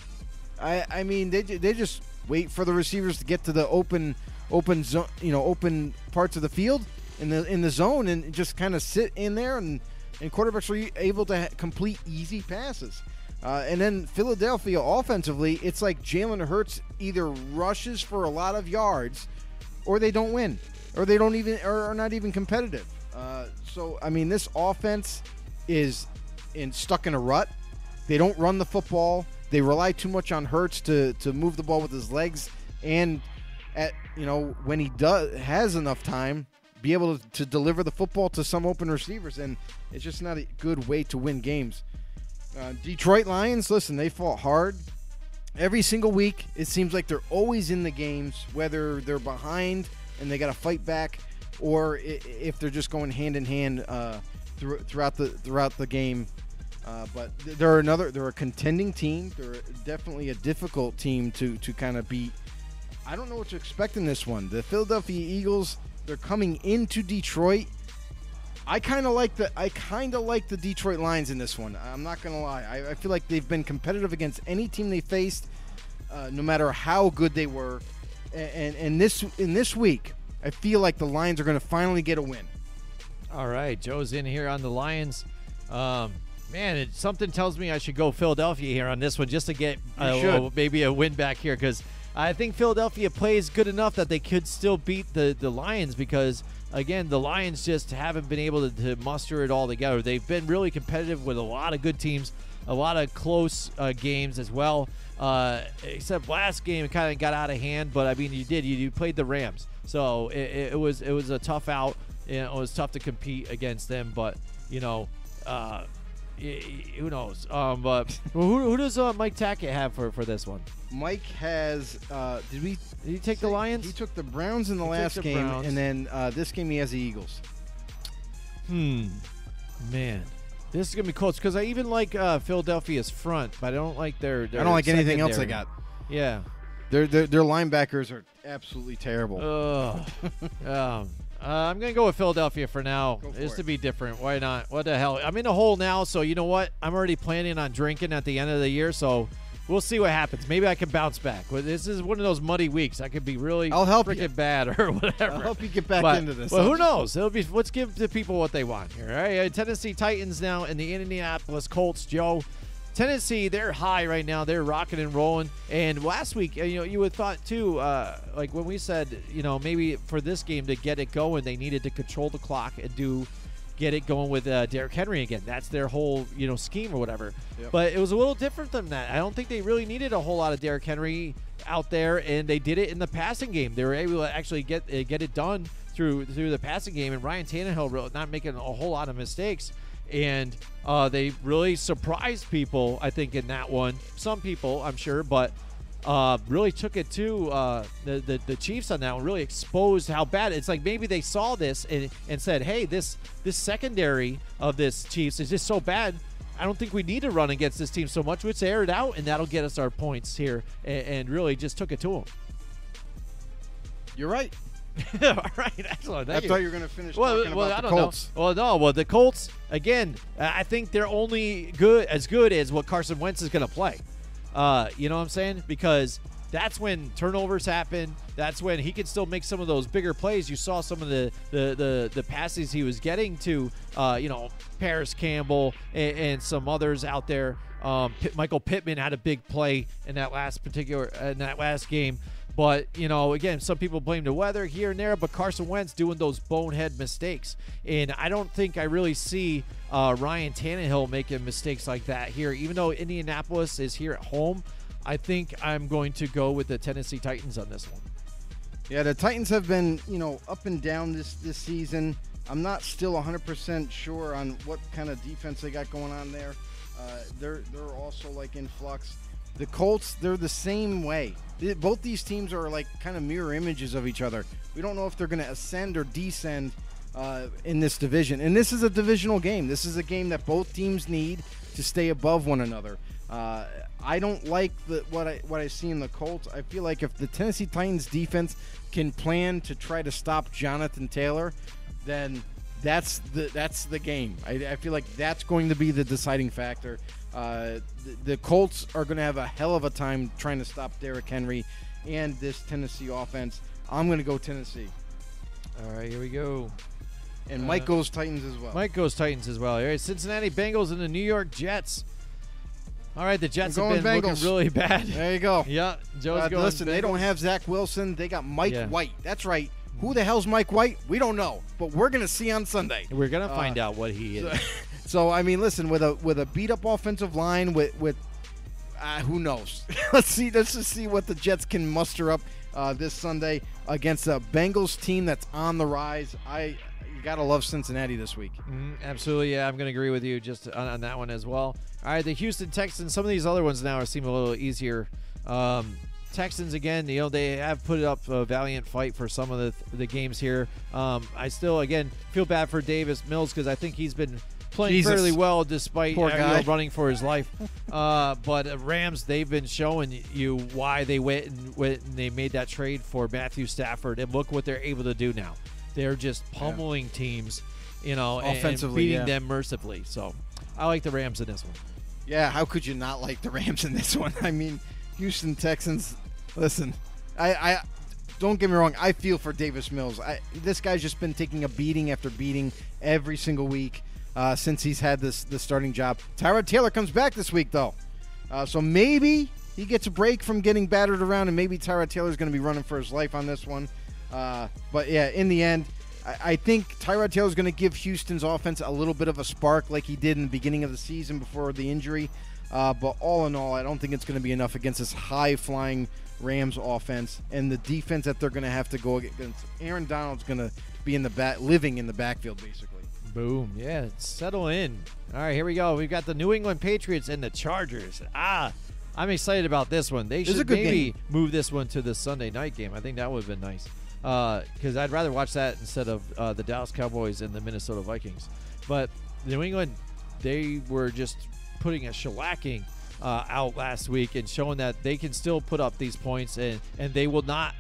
I I mean they they just wait for the receivers to get to the open open zone, you know, open parts of the field in the in the zone and just kind of sit in there and and quarterbacks are able to complete easy passes. Uh, and then Philadelphia offensively, it's like Jalen Hurts either rushes for a lot of yards or they don't win, or they don't even, or are not even competitive. Uh, so I mean, this offense is in stuck in a rut. They don't run the football. They rely too much on Hurts to to move the ball with his legs, and at you know when he does has enough time, be able to, to deliver the football to some open receivers, and it's just not a good way to win games. Uh, Detroit Lions, listen, they fought hard every single week. It seems like they're always in the games, whether they're behind and they got to fight back, or if they're just going hand in hand uh, throughout the throughout the game. Uh, but they're another they're a contending team. They're definitely a difficult team to to kind of beat. I don't know what to expect in this one. The Philadelphia Eagles, they're coming into Detroit. I kind of like the I kind of like the Detroit Lions in this one. I'm not gonna lie. I, I feel like they've been competitive against any team they faced, uh, no matter how good they were. And, and this in this week, I feel like the Lions are gonna finally get a win. All right, Joe's in here on the Lions. Um, man, it, something tells me I should go Philadelphia here on this one just to get maybe a win back here because I think Philadelphia plays good enough that they could still beat the the Lions because again the Lions just haven't been able to, to muster it all together. They've been really competitive with a lot of good teams, a lot of close uh, games as well. Uh, except last game it kind of got out of hand, but I mean you did you, you played the Rams, so it, it, was it was a tough out. You know, it was tough to compete against them, but you know, uh, who knows? Um, but who, who does uh, Mike Tackett have for, for this one? Mike has. Uh, did we? Did he take the Lions? He took the Browns in the He last the game, Browns. and then uh, this game he has the Eagles. Hmm, man, this is gonna be close because I even like uh, Philadelphia's front, but I don't like their. their I don't like anything else I secondary. got. Yeah. Their, their their linebackers are absolutely terrible. Ugh. um, uh, I'm gonna go with Philadelphia for now, Go for just to be different. Why not? What the hell? I'm in a hole now, so you know what? I'm already planning on drinking at the end of the year, so we'll see what happens. Maybe I can bounce back. This is one of those muddy weeks. I could be really I'll help freaking you. bad or whatever. I'll help you get back But- into this. Well, who knows? It'll be. Let's give the people what they want here. All right, Uh, Tennessee Titans now and the Indianapolis Colts. Joe, Tennessee, they're high right now. They're rocking and rolling. And last week, uh, you know, you would thought too, uh, like when we said, you know, maybe for this game to get it going, they needed to control the clock and do get it going with uh, Derrick Henry again. That's their whole, you know, scheme or whatever. Yep. But it was a little different than that. I don't think they really needed a whole lot of Derrick Henry out there, and they did it in the passing game. They were able to actually get uh, get it done through through the passing game, and Ryan Tannehill really not making a whole lot of mistakes. And uh, they really surprised people, I think, in that one. Some people, I'm sure, but uh, really took it to uh, the, the the Chiefs on that one. Really exposed how bad it's like. Maybe they saw this and, and said, "Hey, this this secondary of this Chiefs is just so bad. I don't think we need to run against this team so much. Let's air it out, and that'll get us our points here." And, and really just took it to them. You're right. All right, excellent. I you. thought you were going to finish Well, talking well, I the don't Colts. know. Well, no. Well, the Colts again. I think they're only good as good as what Carson Wentz is going to play. Uh, you know what I'm saying? Because that's when turnovers happen. That's when he can still make some of those bigger plays. You saw some of the the the, the passes he was getting to, uh, you know, Parris Campbell and, and some others out there. Um, Pitt, Michael Pittman had a big play in that last particular in that last game. But, you know, again, some people blame the weather here and there, but Carson Wentz doing those bonehead mistakes. And I don't think I really see uh, Ryan Tannehill making mistakes like that here. Even though Indianapolis is here at home, I think I'm going to go with the Tennessee Titans on this one. Yeah, the Titans have been, you know, up and down this this season. I'm not still 100% sure on what kind of defense they got going on there. Uh, they're they're also like in flux. The Colts, they're the same way. Both these teams are like kind of mirror images of each other. We don't know if they're going to ascend or descend uh, in this division. And this is a divisional game. This is a game that both teams need to stay above one another. Uh, I don't like the, what I what I see in the Colts. I feel like if the Tennessee Titans defense can plan to try to stop Jonathan Taylor, then that's the that's the game. I, I feel like that's going to be the deciding factor. Uh, the, the Colts are going to have a hell of a time trying to stop Derrick Henry and this Tennessee offense. I'm going to go Tennessee, All right, here we go. and Uh, Mike goes Titans as well. Mike goes Titans as well. All right, Cincinnati Bengals and the New York Jets. All right, the Jets have been Bengals. looking really bad. There you go. yeah, Joe's Uh, going. listen, they don't have Zach Wilson. They got Mike Yeah. White. That's right. Who the hell's Mike White? We don't know, but we're going to see on Sunday. We're gonna Uh, find out what he is. So I mean, listen, with a with a beat up offensive line, with with uh, who knows? let's see. Let's just see what the Jets can muster up uh, this Sunday against a Bengals team that's on the rise. I you gotta love Cincinnati this week. Mhm, absolutely, yeah, I'm to agree with you just on, on that one as well. All right, the Houston Texans. Some of these other ones now are seem a little easier. Um, Texans again, you know they have put up a valiant fight for some of the the games here. Um, I still again feel bad for Davis Mills because I think he's been playing Jesus. fairly well despite Poor guy. running for his life. uh, but uh, Rams, they've been showing you why they went and, went and they made that trade for Matthew Stafford, and look what they're able to do now. They're just pummeling teams, you know, Offensively, beating yeah. them mercifully. So I like the Rams in this one. Yeah, how could you not like the Rams in this one? I mean, Houston Texans. Listen, I, I don't get me wrong. I feel for Davis Mills. I, this guy's just been taking a beating after beating every single week uh, since he's had this the starting job. Tyrod Taylor comes back this week though, uh, so maybe he gets a break from getting battered around, and maybe Tyrod Taylor's going to be running for his life on this one. Uh, but yeah, in the end. I I think Tyrod Taylor is going to give Houston's offense a little bit of a spark like he did in the beginning of the season before the injury. Uh, but all in all, I don't think it's going to be enough against this high flying Rams offense and the defense that they're going to have to go against. Aaron Donald's going to be in the back, living in the backfield basically. Boom. Yeah, settle in. All right, here we go. We've got the New England Patriots and the Chargers. Ah, I'm excited about this one. They This should maybe game. move this one to the Sunday night game. I think that would have been nice. Because I'd rather watch that instead of uh, the Dallas Cowboys and the Minnesota Vikings. But New England, they were just putting a shellacking uh, out last week and showing that they can still put up these points and and they will not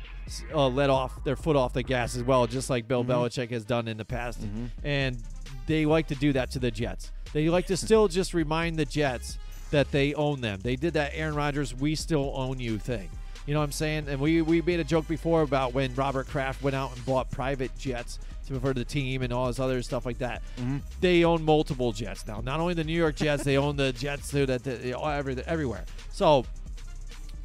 uh, let off their foot off the gas as well, just like Bill Belichick has done in the past. And they like to do that to the Jets. They like to still just remind the Jets that they own them. They did that Aaron Rodgers, we still own you thing. You know what I'm saying? And we, we made a joke before about when Robert Kraft went out and bought private jets to for the team and all this other stuff like that. They own multiple jets now. Not only the New York Jets, they own the jets too, that every, everywhere. So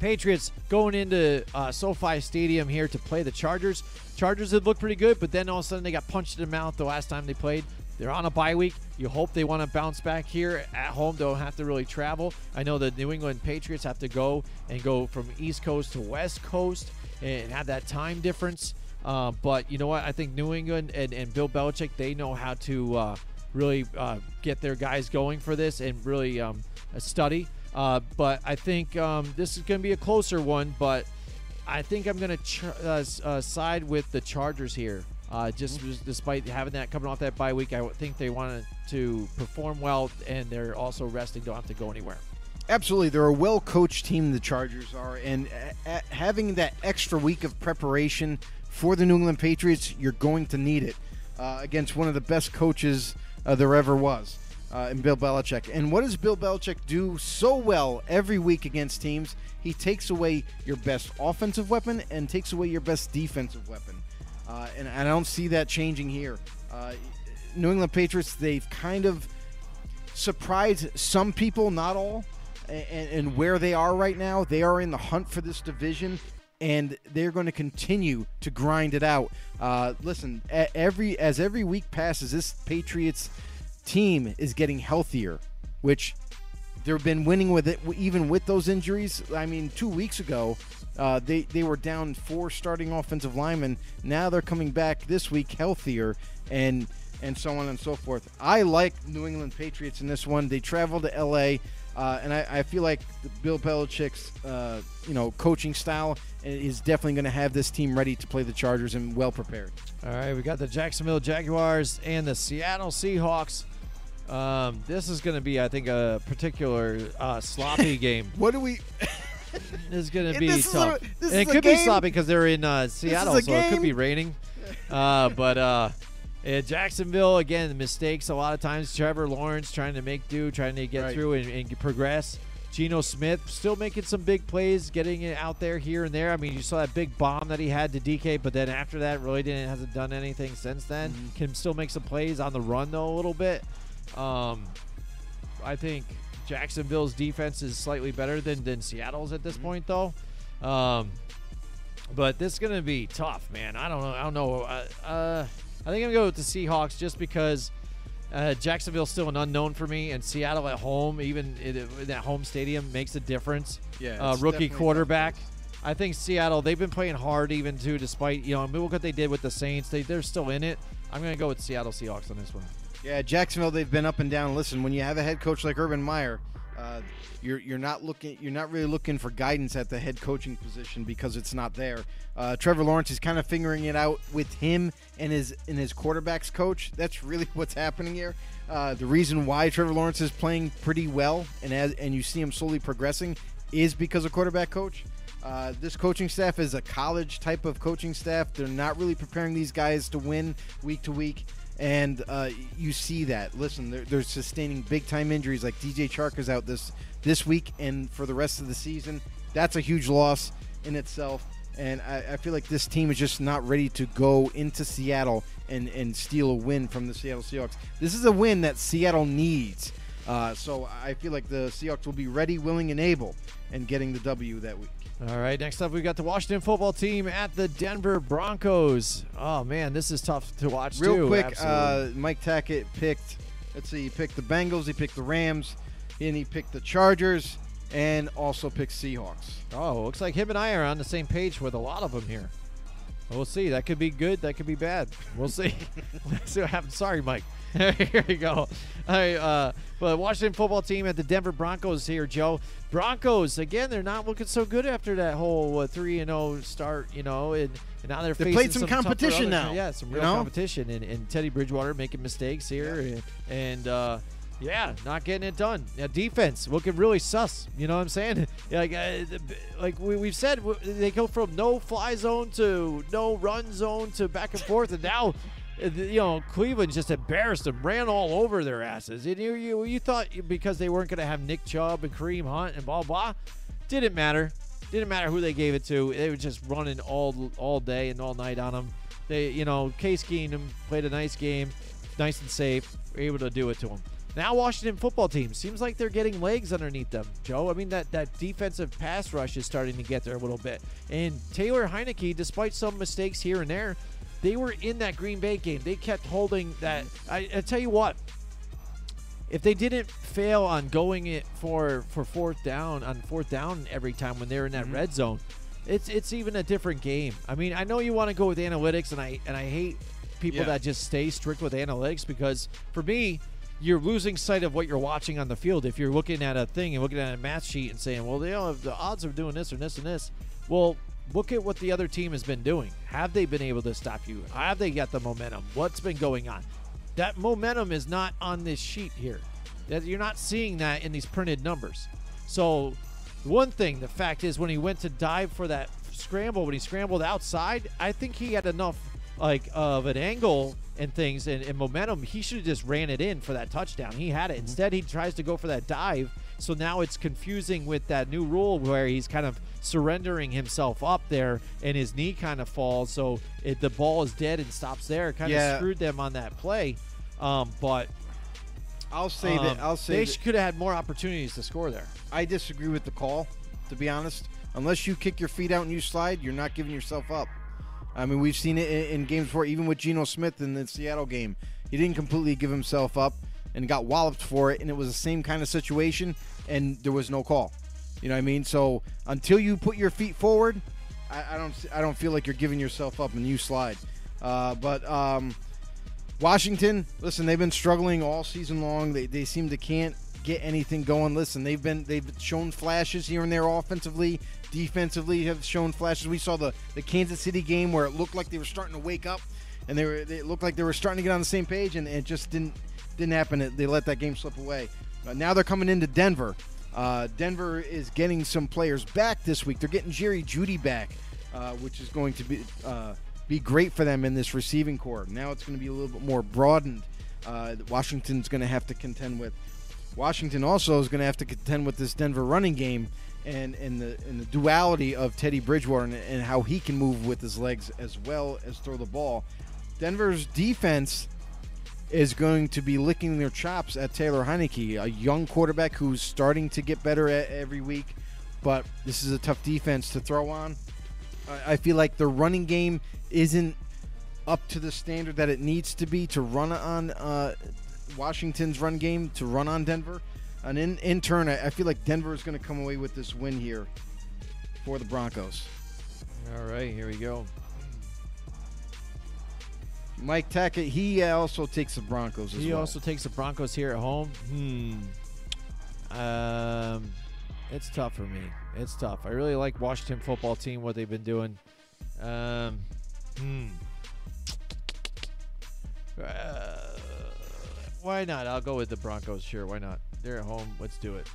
Patriots going into uh, SoFi Stadium here to play the Chargers. Chargers had looked pretty good, but then all of a sudden they got punched in the mouth the last time they played. They're on a bye week. You hope they want to bounce back here at home. Don't have to really travel. I know the New England Patriots have to go and go from East Coast to West Coast and have that time difference. Uh, but you know what? I think New England and, and Bill Belichick they know how to uh, really uh, get their guys going for this and really um, study. Uh, but I think um, this is going to be a closer one. But I think I'm going to ch- side with the Chargers here. Uh, just Mm-hmm. despite having that coming off that bye week, I think they wanted to perform well, and they're also resting. Don't have to go anywhere. Absolutely, they're a well-coached team. The Chargers are, and a- a- having that extra week of preparation for the New England Patriots, you're going to need it uh, against one of the best coaches uh, there ever was, uh, in Bill Belichick. And what does Bill Belichick do so well every week against teams? He takes away your best offensive weapon and takes away your best defensive weapon. Uh, and I don't see that changing here. Uh, New England Patriots, they've kind of surprised some people, not all, and, and where they are right now. They are in the hunt for this division, and they're going to continue to grind it out. Uh, listen, every as every week passes, this Patriots team is getting healthier, which they've been winning with it even with those injuries. I mean, two weeks ago, uh, they they were down four starting offensive linemen. Now they're coming back this week healthier and and so on and so forth. I like New England Patriots in this one. They travel to L.A. Uh, and I, I feel like Bill Belichick's uh, you know coaching style is definitely going to have this team ready to play the Chargers and well prepared. All right, we got the Jacksonville Jaguars and the Seattle Seahawks. Um, this is going to be, I think, a particular uh, sloppy game. What do we? This is going to be this is tough. a- this and is it a could be sloppy because they're in uh, Seattle, a so it could be raining. Uh, but uh, yeah, Jacksonville again, the mistakes a lot of times. Trevor Lawrence trying to make do, trying to get Right. through and, and progress. Geno Smith still making some big plays, getting it out there here and there. I mean, you saw that big bomb that he had to DK, but then after that, really didn't hasn't done anything since then. Mm-hmm. Can still make some plays on the run though a little bit. Um, I think Jacksonville's defense is slightly better than than Seattle's at this Mm-hmm. point though. Um, but this is gonna be tough, man. I don't know. I don't know. Uh, uh, I think I'm gonna go with the Seahawks just because uh, Jacksonville's still an unknown for me, and Seattle at home, even in, in that home stadium, makes a difference. Yeah, uh, rookie definitely a tough quarterback. I think Seattle. They've been playing hard even too, despite you know. I mean, look what they did with the Saints. They they're still in it. I'm gonna go with Seattle Seahawks on this one. Yeah, Jacksonville. They've been up and down. Listen, when you have a head coach like Urban Meyer, uh, you're you're not looking you're not really looking for guidance at the head coaching position because it's not there. Uh, Trevor Lawrence is kind of figuring it out with him and his and his quarterbacks coach. That's really what's happening here. Uh, the reason why Trevor Lawrence is playing pretty well and as and you see him slowly progressing is because of quarterback coach. Uh, this coaching staff is a college type of coaching staff. They're not really preparing these guys to win week to week, and uh, you see that. Listen, they're, they're sustaining big time injuries. Like DJ Chark is out this this week and for the rest of the season. That's a huge loss in itself. And I, I feel like this team is just not ready to go into Seattle and, and steal a win from the Seattle Seahawks. This is a win that Seattle needs. Uh, so I feel like the Seahawks will be ready, willing, and able, and getting the W that week. All right, next up we've got the Washington football team at the Denver Broncos. Oh man, this is tough to watch Real too. quick, uh, Mike Tackett picked. Let's see, he picked the Bengals, he picked the Rams, and he picked the Chargers, and also picked Seahawks. oh, looks like him and I are on the same page with a lot of them here. We'll see. That could be good. That could be bad. We'll see. Let's see what happens. Sorry, Mike. here you go. All right, uh, but Washington football team at the Denver Broncos here, Joe. Broncos again. They're not looking so good after that whole uh, three and zero start. You know, and, and now they're They facing played some tougher competition now, Yeah, some you real know? competition, and, and Teddy Bridgewater making mistakes here, and, and uh, Yeah, not getting it done. Yeah, defense looking really sus. You know what I'm saying? like, uh, like we, we've said, they go from no fly zone to no run zone to back and forth, and now, Uh, you know, Cleveland just embarrassed them, ran all over their asses. And you, you, you thought because they weren't going to have Nick Chubb and Kareem Hunt and blah blah, didn't matter. Didn't matter who they gave it to. They were just running all all day and all night on them. They, you know, Case Keenum played a nice game, nice and safe. Were able to do it to them. Now Washington football team seems like they're getting legs underneath them, Joe. I mean that that defensive pass rush is starting to get there a little bit. And Taylor Heinicke, despite some mistakes here and there, they were in that Green Bay game. They kept holding that. I, I tell you what, if they didn't fail on going it for for fourth down on fourth down every time when they're in that mm-hmm. red zone, it's it's even a different game. I mean, I know you want to go with analytics, and I and I hate people Yeah. that just stay strict with analytics because for me, you're losing sight of what you're watching on the field. If you're looking at a thing and looking at a math sheet and saying, well, they all have the odds of doing this or this and this, well. Look at what the other team has been doing. Have they been able to stop you? Have they got the momentum? What's been going on? That momentum is not on this sheet here. That you're not seeing that in these printed numbers. So, one thing, the fact is, when he went to dive for that scramble, when he scrambled outside, I think he had enough like of an angle and things and, and momentum. He should have just ran it in for that touchdown. He had it. Mm-hmm. Instead, he tries to go for that dive. So now it's confusing with that new rule where he's kind of surrendering himself up there and his knee kind of falls. So it, the ball is dead and stops there. Kind Yeah. of screwed them on that play. Um, but I'll say um, that. I'll say they could have had more opportunities to score there. I disagree with the call. To be honest, unless you kick your feet out and you slide, you're not giving yourself up. I mean, we've seen it in, in games before, even with Geno Smith in the Seattle game. He didn't completely give himself up and got walloped for it, and it was the same kind of situation, and there was no call. You know what I mean? So until you put your feet forward, I, I don't. I don't feel like you're giving yourself up and you slide. Uh, but um, Washington, listen, they've been struggling all season long. They, they seem to can't get anything going. Listen, they've been they've shown flashes here and there offensively, defensively have shown flashes. We saw the the Kansas City game where it looked like they were starting to wake up, and they were they looked like they were starting to get on the same page, and it just didn't didn't happen. They let that game slip away. Uh, now they're coming into Denver. Uh, Denver is getting some players back this week. They're getting Jerry Jeudy back, uh, which is going to be uh, be great for them in this receiving corps. Now it's going to be a little bit more broadened. Uh, Washington's going to have to contend with. Washington also is going to have to contend with this Denver running game and and the and the duality of Teddy Bridgewater and, and how he can move with his legs as well as throw the ball. Denver's defense is going to be licking their chops at Taylor Heinicke, a young quarterback who's starting to get better at every week. But this is a tough defense to throw on. I, feel like the running game isn't up to the standard that it needs to be to run on uh, Washington's run game to run on Denver. And in, in turn, I, I feel like Denver is going to come away with this win here for the Broncos. All right, here we go. Mike Tackett, he also takes the Broncos as He well. also takes the Broncos here at home. Hmm. Um, it's tough for me. It's tough. I really like Washington football team. What they've been doing. Um. Hmm. Uh, why not? I'll go with the Broncos. Sure, why not? They're at home. Let's do it.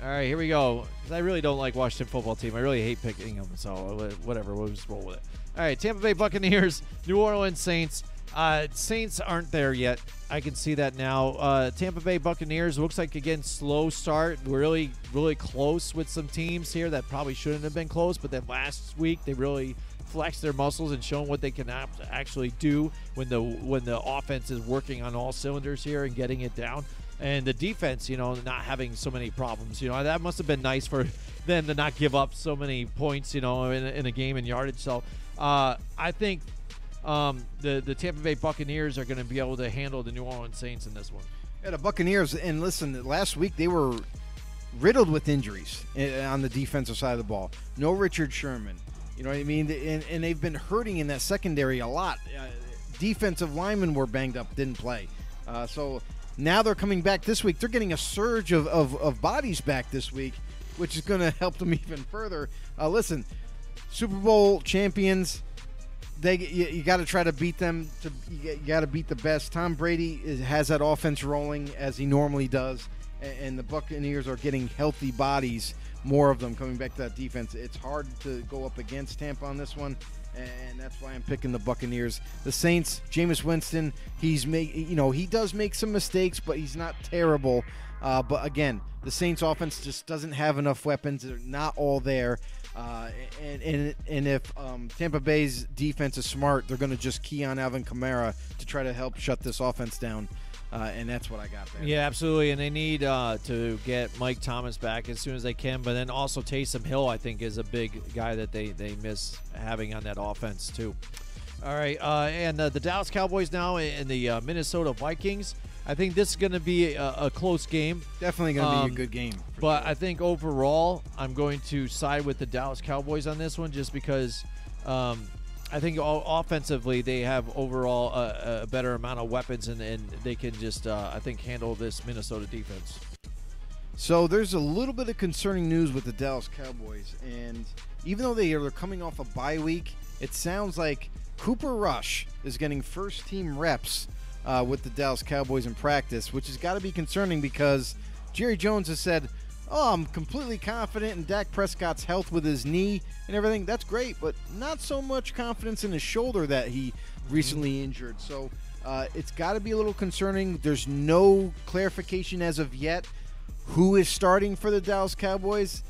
All right, here we go. I really don't like Washington football team. I really hate picking them. So uh, whatever, we'll just roll with it. All right, Tampa Bay Buccaneers, New Orleans Saints. Uh, Saints aren't there yet. I can see that now. Uh, Tampa Bay Buccaneers looks like again slow start. Really, really close with some teams here that probably shouldn't have been close. But then last week they really flexed their muscles and shown what they can actually do when the when the offense is working on all cylinders here and getting it down. And the defense, you know, not having so many problems. You know, that must have been nice for them to not give up so many points. You know, in, in a game and yardage. So uh, I think um, the the Tampa Bay Buccaneers are going to be able to handle the New Orleans Saints in this one. Yeah, the Buccaneers, and listen, last week they were riddled with injuries eh, on the defensive side of the ball. No Richard Sherman. You know what I mean? And, and they've been hurting in that secondary a lot. Uh, defensive linemen were banged up, didn't play. Uh, so now they're coming back this week. They're getting a surge of, of, of bodies back this week, which is going to help them even further. Uh, listen, Super Bowl champions, they you, you got to try to beat them. To you, got to beat the best. Tom Brady is, has that offense rolling as he normally does, and, and the Buccaneers are getting healthy bodies, more of them coming back to that defense. It's hard to go up against Tampa on this one, and that's why I'm picking the Buccaneers. The Saints, Jameis Winston, he's make you know he does make some mistakes, but he's not terrible. Uh, but again, the Saints offense just doesn't have enough weapons. They're not all there. Uh, and, and and if um, Tampa Bay's defense is smart, they're going to just key on Alvin Kamara to try to help shut this offense down. Uh, and that's what I got there. Yeah, absolutely. And they need uh, to get Mike Thomas back as soon as they can. But then also Taysom Hill, I think, is a big guy that they, they miss having on that offense, too. All right. Uh, and uh, the Dallas Cowboys now and the Minnesota Vikings. I think this is going to be a, a, close game. Definitely going to Um, be a good game. But sure. I think overall, I'm going to side with the Dallas Cowboys on this one just because um, I think offensively they have overall a, a better amount of weapons and, and they can just, uh, I think, handle this Minnesota defense. So there's a little bit of concerning news with the Dallas Cowboys, and even though they are coming off a bye week, it sounds like Cooper Rush is getting first team reps uh, with the Dallas Cowboys in practice, which has got to be concerning because Jerry Jones has said, "Oh, I'm completely confident in Dak Prescott's health with his knee and everything. That's great, but not so much confidence in his shoulder that he recently injured." So. Uh, it's got to be a little concerning. There's no clarification as of yet who is starting for the Dallas Cowboys.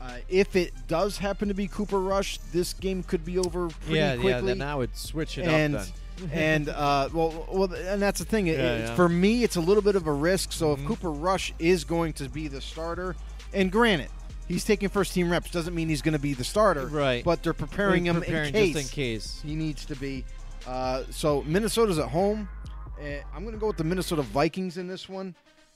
Uh, if it does happen to be Cooper Rush, this game could be over pretty yeah, quickly. yeah. Then I would switch it and up then. And uh, well, well, and that's the thing. It- Yeah, yeah. For me, it's a little bit of a risk. So Mhm. if Cooper Rush is going to be the starter, and granted, he's taking first team reps, doesn't mean he's going to be the starter. Right. But they're preparing him Preparing in case just in case. he needs to be. Uh, so Minnesota's at home. Uh, I'm going to go with the Minnesota Vikings in this one.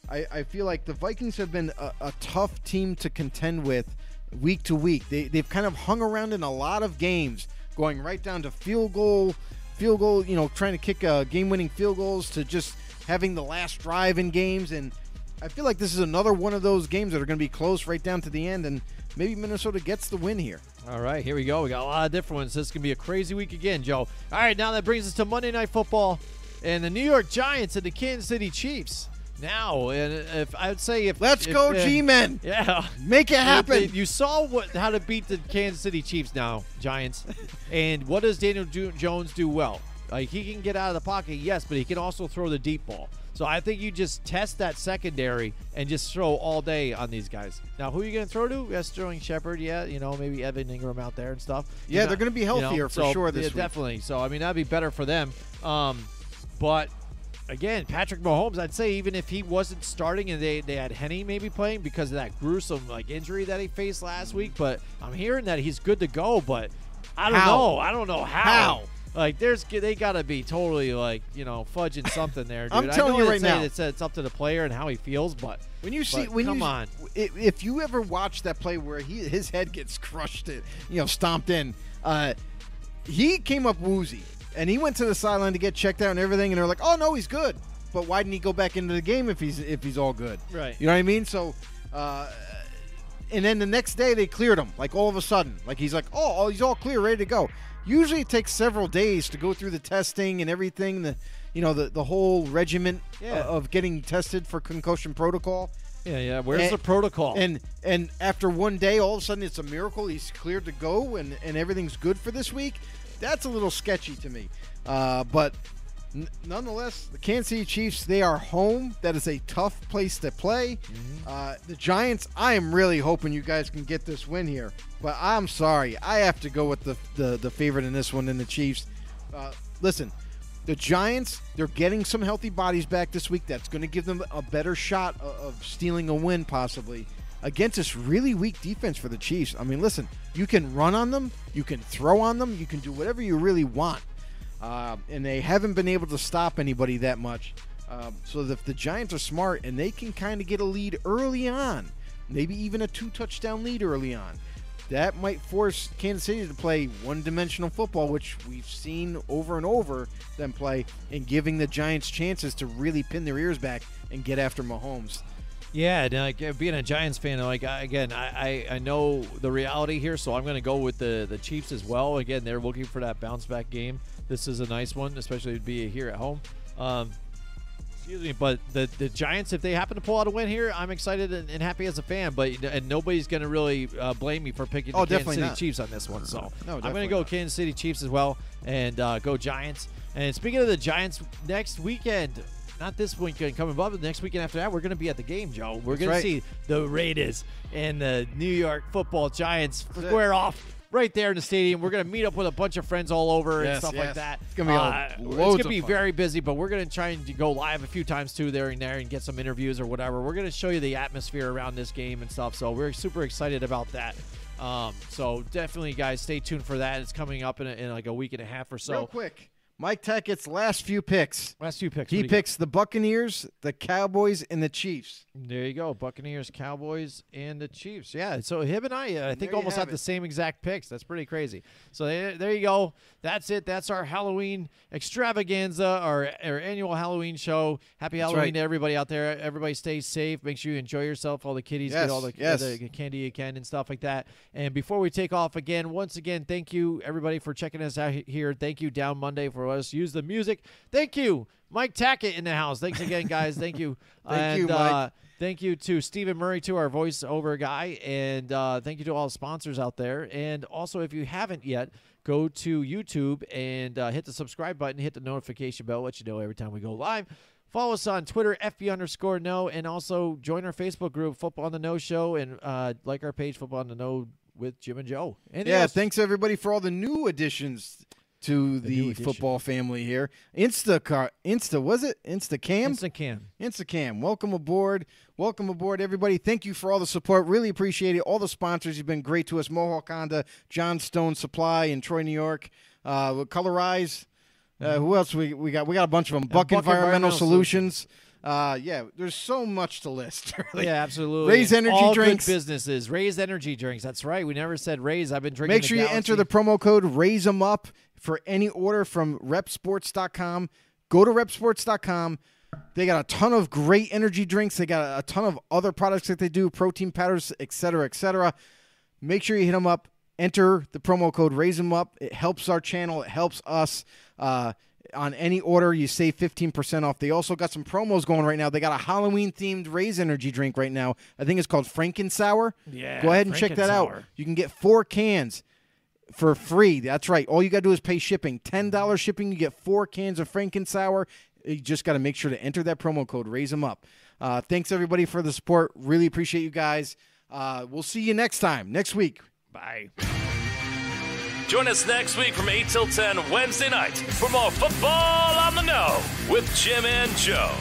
I, I feel like the Vikings have been a, a tough team to contend with week to week. They, they've kind of hung around in a lot of games, going right down to field goal, field goal. You know, trying to kick uh, game-winning field goals to just having the last drive in games. And I feel like this is another one of those games that are going to be close right down to the end. And maybe Minnesota gets the win here. All right, here we go. We got a lot of different ones. This is going to be a crazy week again, Joe. All right, now that brings us to Monday Night Football and the New York Giants and the Kansas City Chiefs. Now, and if I would say if Let's if, go, uh, G-men. Yeah, Make it happen. If- if You saw what how to beat the Kansas City Chiefs now, Giants. and what does Daniel Jones do well? Like he can get out of the pocket, yes, but he can also throw the deep ball. So I think you just test that secondary and just throw all day on these guys. Now, who are you going to throw to? Yeah, Sterling Shepard, yeah, you know, maybe Evan Engram out there and stuff. Yeah, they're gonna be you know, healthier for so, sure this yeah, week. Definitely. So I mean, that'd be better for them. Um, but again, Patrick Mahomes, I'd say even if he wasn't starting and they, they had Henne maybe playing because of that gruesome like injury that he faced last week, but I'm hearing that he's good to go, but I don't How? know. I don't know how. How? Like there's they gotta be totally like you know fudging something there. Dude. I'm I telling know you right now. It's, it's up to the player and how he feels, but When you see, when come you, on. if, if you ever watch that play where he his head gets crushed, it you know, stomped in, uh, he came up woozy, and he went to the sideline to get checked out and everything, and they're like, "Oh no, he's good." But why didn't he go back into the game if he's if he's all good? Right. You know what I mean? So, uh, and then the next day they cleared him, like all of a sudden, like he's like, "Oh, he's all clear, ready to go." Usually it takes several days to go through the testing and everything, the you know the the whole regiment Yeah. of getting tested for concussion protocol. yeah, yeah. Where's And- the protocol? And and after one day, all of a sudden it's a miracle. He's cleared to go, and and everything's good for this week. That's a little sketchy to me. Uh, but n- nonetheless, the Kansas City Chiefs they are home. That is a tough place to play. Uh, the Giants. I am really hoping you guys can get this win here, but I'm sorry, I have to go with the the, the favorite in this one in the Chiefs. Uh, listen. The Giants, they're getting some healthy bodies back this week. That's going to give them a better shot of, of stealing a win, possibly, against this really weak defense for the Chiefs. I mean, listen, you can run on them, you can throw on them, you can do whatever you really want. Uh, and they haven't been able to stop anybody that much. Um, so if the Giants are smart and they can kind of get a lead early on, maybe even a two touchdown lead early on, that might force Kansas City to play one dimensional football, which we've seen over and over them play, and giving the Giants chances to really pin their ears back and get after Mahomes. Yeah, and, like being a Giants fan, like I, again, I, I I know the reality here, so I'm going to go with the the Chiefs as well. Again, they're looking for that bounce back game. This is a nice one, especially to be here at home. Um, excuse me, but the the Giants, if they happen to pull out a win here, I'm excited and, and happy as a fan. But and nobody's going to really uh, blame me for picking the Oh, Kansas definitely City not. Chiefs on this one. So No, I'm going to go not. Kansas City Chiefs as well, and uh, go Giants. And speaking of the Giants, next weekend. Not this weekend coming up, but the next weekend after that, we're going to be at the game, Joe. We're going right. to see the Raiders and the New York Football Giants square off right there in the stadium. We're going to meet up with a bunch of friends all over and stuff yes. like that. It's gonna be a- Uh, it's going to be very busy, but we're going to try and go live a few times too there and there and get some interviews or whatever. We're going to show you the atmosphere around this game and stuff. So we're super excited about that. Um, so definitely, guys, stay tuned for that. It's coming up in, a, in like a week and a half or so. Real quick, Mike Tackett's last few picks. Last few picks. He picks the Buccaneers, the Cowboys, and the Chiefs. There you go, Buccaneers, Cowboys, and the Chiefs. Yeah, so him and I, uh, I think, almost have have the same exact picks. That's pretty crazy. So there, there you go. That's it. That's our Halloween extravaganza, our, our annual Halloween show. Happy Halloween right. to everybody out there. Everybody stay safe. Make sure you enjoy yourself. All the kiddies get all the, yes. the candy you can and stuff like that. And before we take off again, once again, thank you everybody for checking us out here. Thank you Down Monday for us use the music. Thank you Mike Tackett in the house. Thanks again, guys. Thank you. Thank and, you, Mike. Uh, Thank you to Stephen Murray, to our voiceover guy, and uh, thank you to all the sponsors out there. And also, if you haven't yet, go to YouTube and uh, hit the subscribe button, hit the notification bell, let you know every time we go live. Follow us on Twitter, FB underscore no, and also join our Facebook group, Football on the Know Show, and uh, like our page, Football on the Know with Jim and Joe. Anything Yeah, else? thanks everybody for all the new additions to the, addition. football family here. Instacart, Insta, was it Instacam? Instant Cam. Instacam, welcome aboard. Welcome aboard, everybody. Thank you for all the support. Really appreciate it. All the sponsors, you've been great to us. Mohawk Honda, Johnstone Supply in Troy, New York. Uh, Colorize. Uh, who else we, we got? We got a bunch of them. Buck, Buck Environmental, Environmental Solutions. Uh, yeah, there's so much to list. really. yeah, absolutely. Raze energy all drinks. Businesses. Raze energy drinks. That's right. We never said raze. I've been drinking. Make the sure you enter the promo code Raise Them Up for any order from reppsports.com. Go to reppsports.com. They got a ton of great energy drinks. They got a ton of other products that they do, protein powders, et cetera, et cetera. Make sure you hit them up. Enter the promo code Raise Them Up. It helps our channel. It helps us. Uh, on any order, you save 15% off. They also got some promos going right now. They got a Halloween themed Raze energy drink right now. I think it's called Frankensour. Yeah, Go ahead and check that out. You can get four cans for free. That's right. All you got to do is pay shipping. $10 shipping, you get four cans of Frankensour. You just got to make sure to enter that promo code, raise them up. Uh, thanks, everybody, for the support. Really appreciate you guys. Uh, we'll see you next time, next week. Bye. Join us next week from 8 till 10 Wednesday night for more football on the know with Jim and Joe.